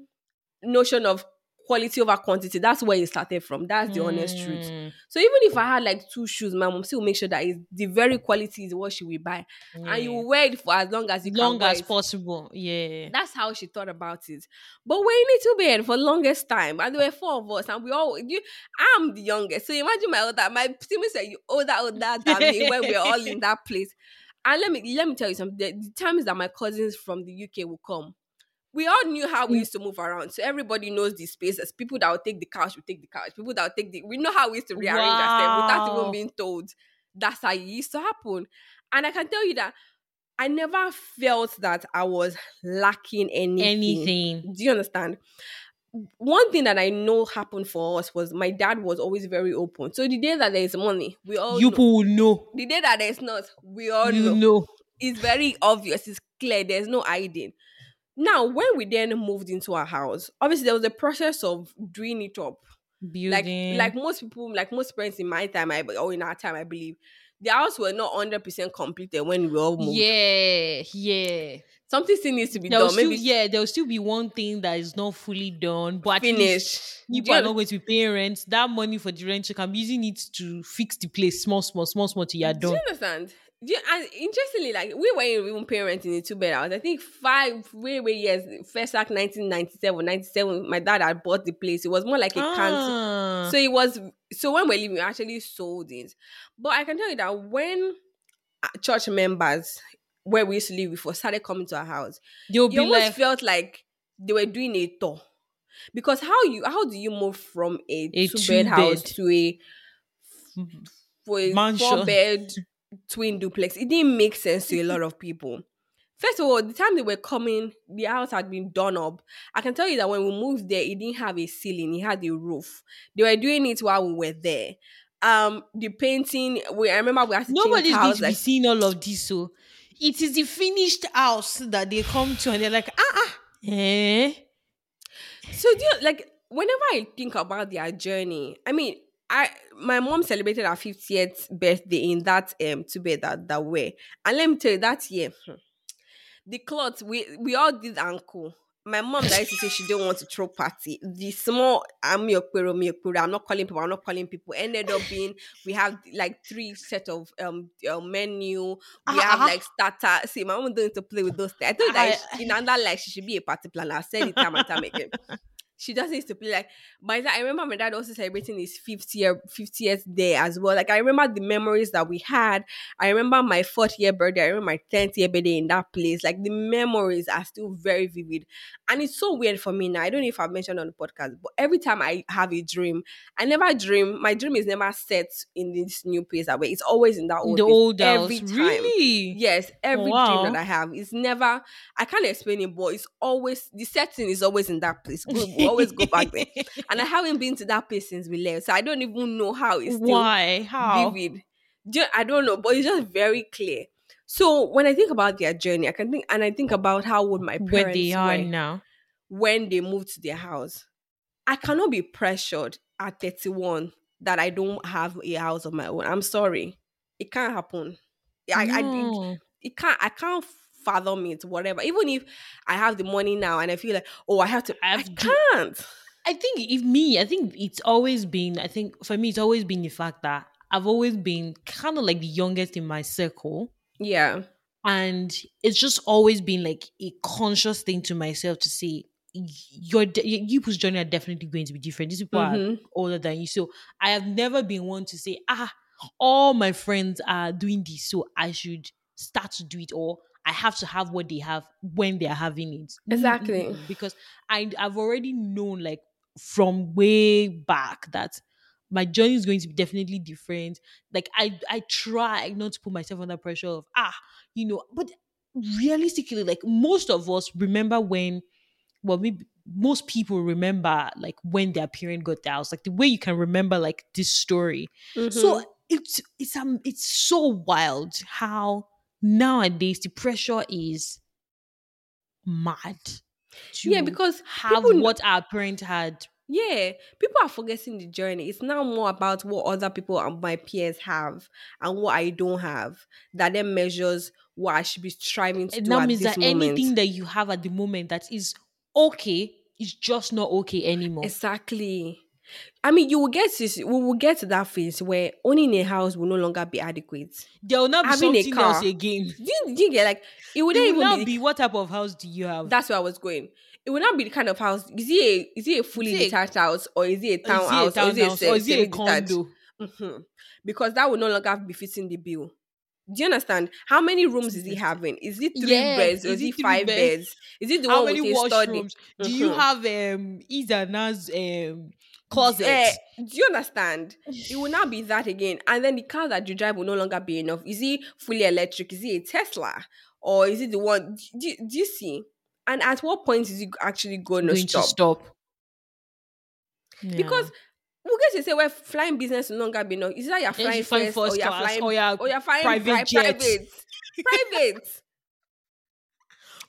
notion of quality over quantity. That's where it started from. That's the honest truth. Mm, So even if I had like two shoes, my mom still make sure that it's the very quality is what she will buy, and you yeah. will wear it for as long as you long as possible. Yeah. That's how she thought about it. But we're in little bed for longest time, and there were four of us, and we all. You, I'm the youngest, so imagine my older, my siblings are you older, older than me when we're all in that place. And let me let me tell you something. The, the times that my cousins from the UK will come, we all knew how we used to move around. So everybody knows the spaces. People that will take the couch will take the couch. People that will take the we know how we used to rearrange ourselves without even being told. That's how it used to happen. And I can tell you that I never felt that I was lacking anything. Anything. Do you understand? One thing that I know happened for us was my dad was always very open. So the day that there is money, we all you know. people know. The day that there is not, we all You know. know. It's very obvious. It's clear. There's no hiding. Now, when we then moved into our house, obviously there was a process of doing it up. Building. Like, like most people, like most parents in my time, I or in our time, I believe, the house were not hundred percent completed eh, when we all moved. yeah, yeah. Something still needs to be There done. still, Maybe yeah, there will still be one thing that is not fully done, but at finish. People you are not going to be paying rent. That money for the rent, you can be using it to fix the place, small, small, small, small, till you're Do done. you understand? You, and interestingly, like we were even parents in a two bed house. I think five way way years. First act 1997, 97. My dad had bought the place. It was more like a council. Ah, So it was. So when we're leaving, we actually sold it. But I can tell you that when uh, church members where we used to live before started coming to our house, they'll you be almost like felt like they were doing a tour. Because how you how do you move from a, A two bed house to a for a Mansion. four bed twin duplex? It didn't make sense to a lot of people. First of all, the time they were coming, the house had been done up. I can tell you that when we moved there, it didn't have a ceiling; it had a roof. They were doing it while we were there. Um, the painting. We I remember we had to nobody's change house. Like, seeing all of this. So it is the finished house that they come to, and they're like, ah, ah, eh. So do you like whenever I think about their journey, I mean, I my mom celebrated her 50th birthday in that um two bed that, that way. And let me tell you that year, hmm, the cloth we we all did ankle. My mom that used to say she didn't want to throw party. The small I'm your query, me I'm not calling people, I'm not calling people. Ended up being we have like three set of um uh, menu. We have Ah. like starter. See, my mom don't to play with those things. I her that I- in under like she should be a party planner. I said it time and time again she just needs to play like by that I remember my dad also celebrating his 50th year 50th day as well. Like I remember the memories that we had. I remember my fourth year birthday. I remember my 10th year birthday in that place. Like the memories are still very vivid. And it's so weird for me now. I don't know if I've mentioned on the podcast, but every time I have a dream, I never dream. My dream is never set in this new place that way. It's always in that old the place old house. every time. Really? Yes, every oh, wow. dream that I have is never. I can't explain it, but it's always the setting is always in that place. Always go back there, and I haven't been to that place since we left, so I don't even know how it's still Why? How? vivid. I don't know, but it's just very clear. So when I think about their journey, I can think, and I think about how would my parents Where they are now. when they moved to their house. I cannot be pressured at 31 that I don't have a house of my own. I'm sorry, it can't happen. I, I, it, it can't I can't fathom it, whatever. Even if I have the money now and I feel like, oh, I have to I, I've d- can't. I think if me, I think it's always been, I think for me, it's always been the fact that I've always been kind of like the youngest in my circle. Yeah. And it's just always been like a conscious thing to myself to say, your you people's journey are definitely going to be different. These people are Mhm. older than you. So I have never been one to say, ah, all my friends are doing this, so I should start to do it, or I have to have what they have when they are having it. Exactly. Because I I've already known like from way back that my journey is going to be definitely different. Like I I try not to put myself under pressure of ah, you know, but realistically, like most of us remember when well maybe most people remember like when their parent got the house like the way you can remember like this story so Mhm. it's it's um it's so wild how nowadays the pressure is mad to Yeah, because have people- what our parents had Yeah, people are forgetting the journey. It's now more about what other people and my peers have and what I don't have that then measures what I should be striving to it do now at means that moment. anything that you have at the moment that is okay is just not okay anymore Exactly. I mean, you will get to we will get to that phase where owning a house will no longer be adequate. there will not be having a something else again Do you, do you get like it would not even now be, be what type of house do you have that's where I was going. It would not be the kind of house. Is it a is it a fully it a- detached house or is it a a townhouse or is it a, townhouse or is it a condo Mhm. Because that will no longer be fitting the bill. Do you understand? How many rooms is he having? Is it three beds or is is it five beds? beds? Is it the How one many with a study? washrooms? Do you Mhm. have um Izana's um closet? Eh, do you understand? It will not be that again. And then the car that you drive will no longer be enough. Is it fully electric? Is it a Tesla? Or is it the one? Do, you- do you see? And at what point is it actually going, going to stop? to stop. Because we get to say where flying business will no longer be enough. Is that you're Yeah, flying you fly first, first or you're class, flying or you're or you're flying private private private.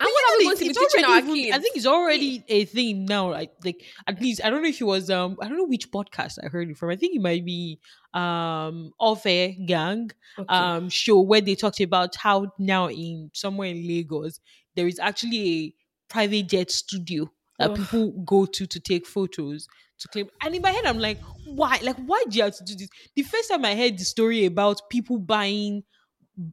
And And what are we going to be teaching our even- kids? I think it's already a thing now. Right? Like at least I don't know if it was um I don't know which podcast I heard it from. I think it might be um Off Air Gang Okay. um show where they talked about how now in somewhere in Lagos there is actually a private jet studio that Ugh. people go to to take photos to claim. And in my head, I'm like, why? Like, why do you have to do this? The first time I heard the story about people buying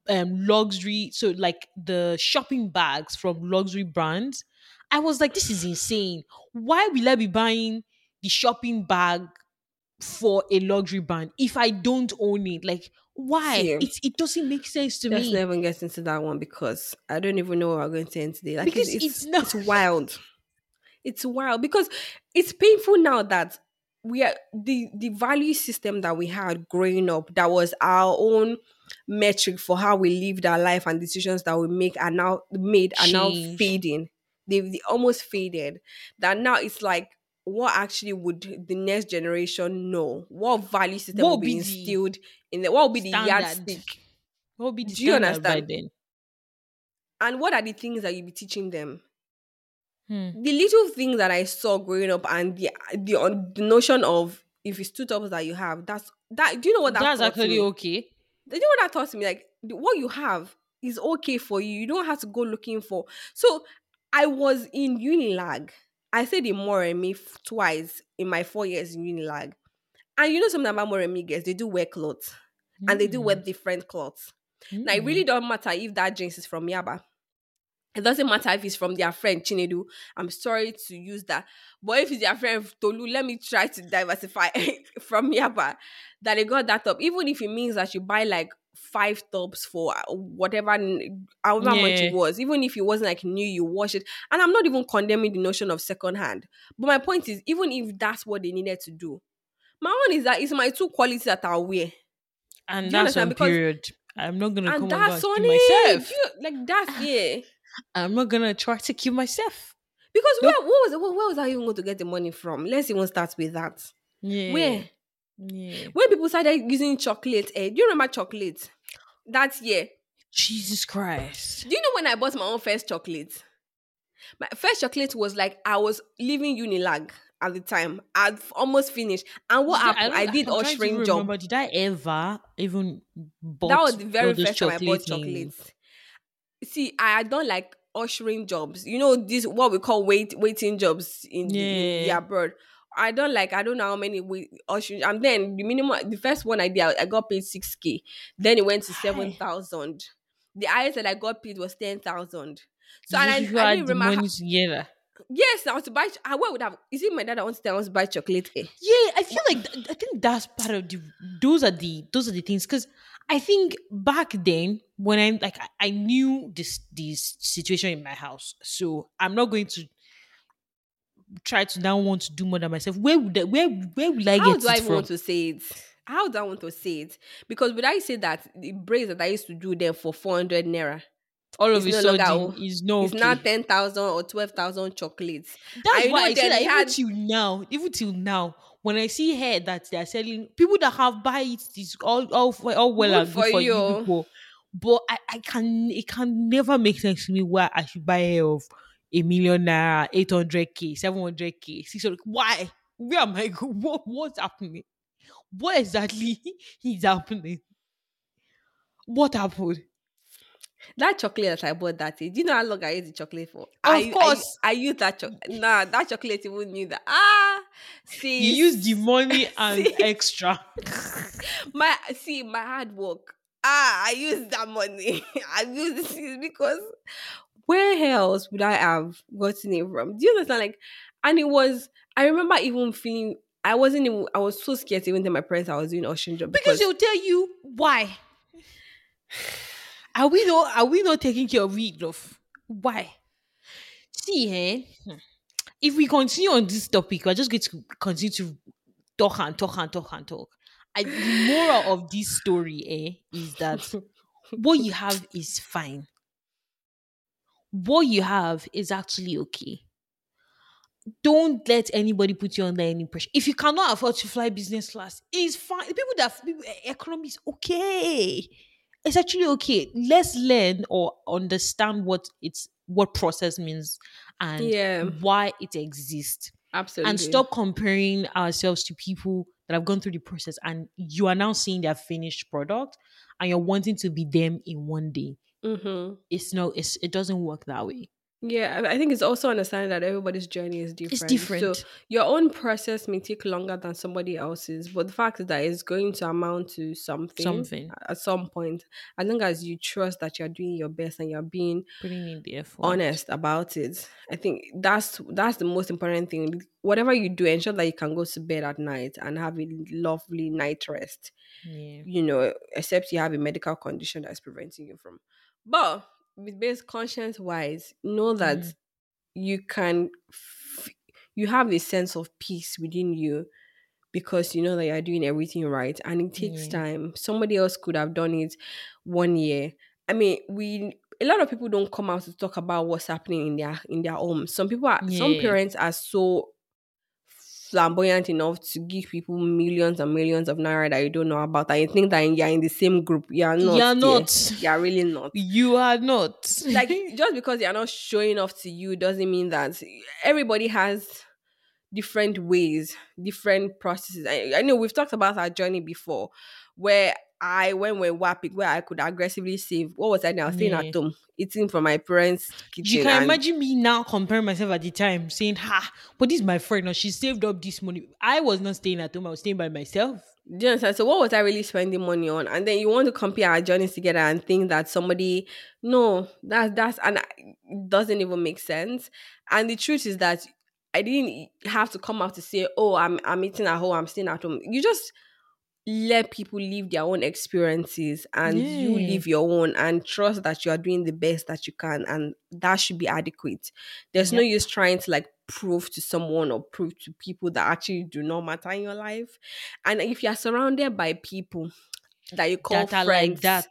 um luxury, so like the shopping bags from luxury brands, I was like, this is insane. Why will I be buying the shopping bag for a luxury brand if I don't own it? Like, why? See, It it doesn't make sense to Let's me. not even get into that one because I don't even know what we're going to end today. Like Because it's, it's it's, not- it's wild. It's wild because it's painful now that we are the the value system that we had growing up that was our own metric for how we lived our life and decisions that we make are now made are now fading. They've they almost faded. That now it's like what actually would the next generation know? What value system What will be be the instilled in the what will be the yardstick? What would be the Do you standard understand? then? And what are the things that you'll be teaching them? Hmm. The little things that I saw growing up and the the, on, the notion of if it's two tops that you have, that's that. Do you know what that That's actually me? okay. Do you know what that taught me? Like what you have is okay for you. You don't have to go looking for. So I was in Unilag. I said in Moremi twice in my four years in Unilag. And you know something about Moremi girls, they do wear clothes and they do wear different clothes. Now it Mm. really don't matter if that jeans is from Yaba. It doesn't matter if it's from their friend Chinedu. I'm sorry to use that. But if it's their friend Tolu, let me try to diversify from Yaba. That they got that top. Even if it means that you buy like five tops for uh, whatever however much it was. Even if it wasn't like new, you wash it. And I'm not even condemning the notion of second hand. But my point is, even if that's what they needed to do, my one is that it's my two qualities that I wear. and that's understand? on Because- period. I'm not gonna come And and that's on and kill it. myself. You- like that's yeah. I'm not gonna try to kill myself. Because where, what was where, where was I even going to get the money from? Let's even start with that. Yeah. Where Yeah. when people started using chocolate, eh, do you remember chocolate? That year. Jesus Christ. Do you know when I bought my own first chocolate? My first chocolate was like I was leaving Unilag at the time. I'd almost finished. And what happened? I, don't- did I'm ushering job. remember, Did I ever even bought That was the very first time I bought chocolate? See, I don't like ushering jobs. You know, this what we call wait waiting jobs in, the, in the Yeah. abroad. I don't like I don't know how many we Ocean and then the minimum the first one I did I, I got paid six k. Then it went to seven Hi. The highest that I got paid was ten thousand. So You, and I, I didn't remember. money together. yes, I want to buy. I what would have? Is it my dad that wants to tell us to buy chocolate? Eh? Yeah, I feel like th- I think that's part of the those are the those are the things because I think back then when I like I, I knew this this situation in my house, so I'm not going to try to now want to do more than myself. Where would I, where where will I How get do I from? want to say it? How do I want to say it? Because would I say that the braids that I used to do them for four hundred naira? All of a no sudden, is no It's okay. ten thousand or twelve thousand chocolates. That's I why I then that even had- till now, even till now, when I see hair that they're selling, people that have buy it is all all all well Good and good for for you you. people. But I, I can it can never make sense to me why I should buy hair of a million naira, eight hundred k, seven hundred k, six hundred. Why? Where am I going? What what's happening? What exactly is happening? What happened? That chocolate that I bought that day, do you know how long I used the chocolate for? Of I, course. I, I used that chocolate. Nah, that chocolate even knew that. Ah, see, You use the money and See? extra. my see my hard work. Ah, I used that money. I used this because where else would I have gotten it from? Do you understand? Like, and it was. I remember even feeling. I wasn't even. I was so scared to even tell my parents I was doing ocean job because they'll tell you why. Are we not are we not taking care of it enough? Why? See, eh? If we continue on this topic, we're just going to continue to talk and talk and talk and talk. I, the moral of this story, eh, is that what you have is fine. What you have is actually okay. Don't let anybody put you under any pressure. If you cannot afford to fly business class, it's fine. People that people, eh, economy is okay. It's actually okay. Let's learn or understand what it's what process means and Yeah. why it exists absolutely and stop comparing ourselves to people that have gone through the process and you are now seeing their finished product and you're wanting to be them in one day Mm-hmm. it's no it's it doesn't work that way Yeah, I I think it's also understanding that everybody's journey is different. it's different So your own process may take longer than somebody else's, but the fact is that it's going to amount to something, Something. at some point. As long as you trust that you're doing your best and you're being putting in the effort honest about it, I think that's that's the most important thing. Whatever you do, ensure that you can go to bed at night and have a lovely night rest. yeah You know, except you have a medical condition that's preventing you from. But with based conscience wise, know that Mm. you can f- you have a sense of peace within you because you know that you're doing everything right and it takes Yeah. time somebody else could have done it one year i mean we a lot of people don't come out to talk about what's happening in their in their home some people are some parents are so flamboyant enough to give people millions and millions of naira that you don't know about and you think that you're in the same group. You're not you're not. You're really not. You are not. Like just because you're not showing off to you doesn't mean that everybody has different ways different processes. I, I know we've talked about our journey before where i when we're wapping where i could aggressively save what was i now staying Yeah. at home eating from my parents kitchen you can and- imagine me now comparing myself at the time saying ha but this is my friend now she saved up this money i was not staying at home i was staying by myself Do you understand? So what was I really spending money on? And then you want to compare our journeys together and think that somebody no, that's that's and I- it doesn't even make sense. And the truth is that I didn't have to come out to say, oh, I'm I'm eating at home, I'm staying at home. You just let people live their own experiences and you live your own and trust that you are doing the best that you can and that should be adequate. There's no use trying to like prove to someone or prove to people that actually do not matter in your life. And if you're surrounded by people that you call that friends like that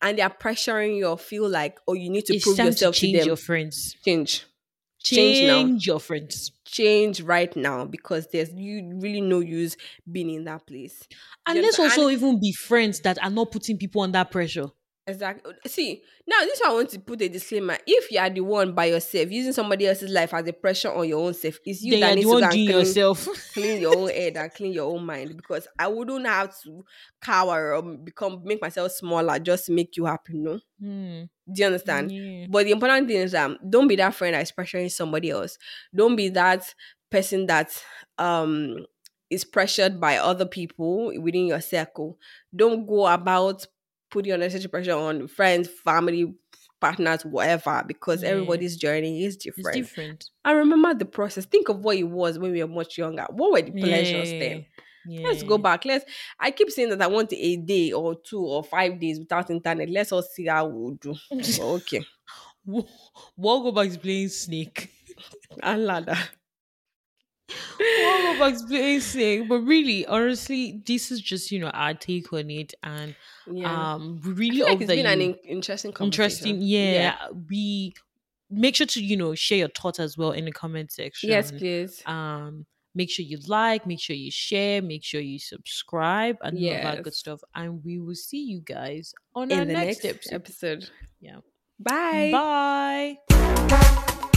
and they're pressuring you or feel like, oh, you need to it's prove to yourself to, change them, your friends change. change, Change now. your friends Change right now because there's you really no use being in that place. and You let's understand? also even be friends that are not putting people under pressure Exactly. See, now this one I want to put a disclaimer. If you are the one by yourself using somebody else's life as a pressure on your own self, it's you Then that needs to go one and doing clean, yourself. clean your own head and clean your own mind. Because I wouldn't have to cower or become make myself smaller just to make you happy. No, Hmm. do you understand? Yeah. But the important thing is um don't be that friend that is pressuring somebody else. Don't be that person that um is pressured by other people within your circle. Don't go about putting unnecessary pressure on friends, family, partners, whatever, because Yeah. everybody's journey is It's different. different. I remember the process. Think of what it was when we were much younger. What were the pleasures then? Yeah. Let's go back. Let's. I keep saying that I want a day or two or five days without internet. Let's all see how we'll do. Okay. We'll go back to playing snake. And ladder. We'll go back to playing snake. But really, honestly, this is just you know our take on it, and Yeah. um, really like it's been an in- interesting conversation. interesting. Yeah, we make sure to you know share your thoughts as well in the comment section. Yes, please. um make sure you like make sure you share make sure you subscribe and all that good stuff and we will see you guys on In our the next, next episode episode. yeah Bye. bye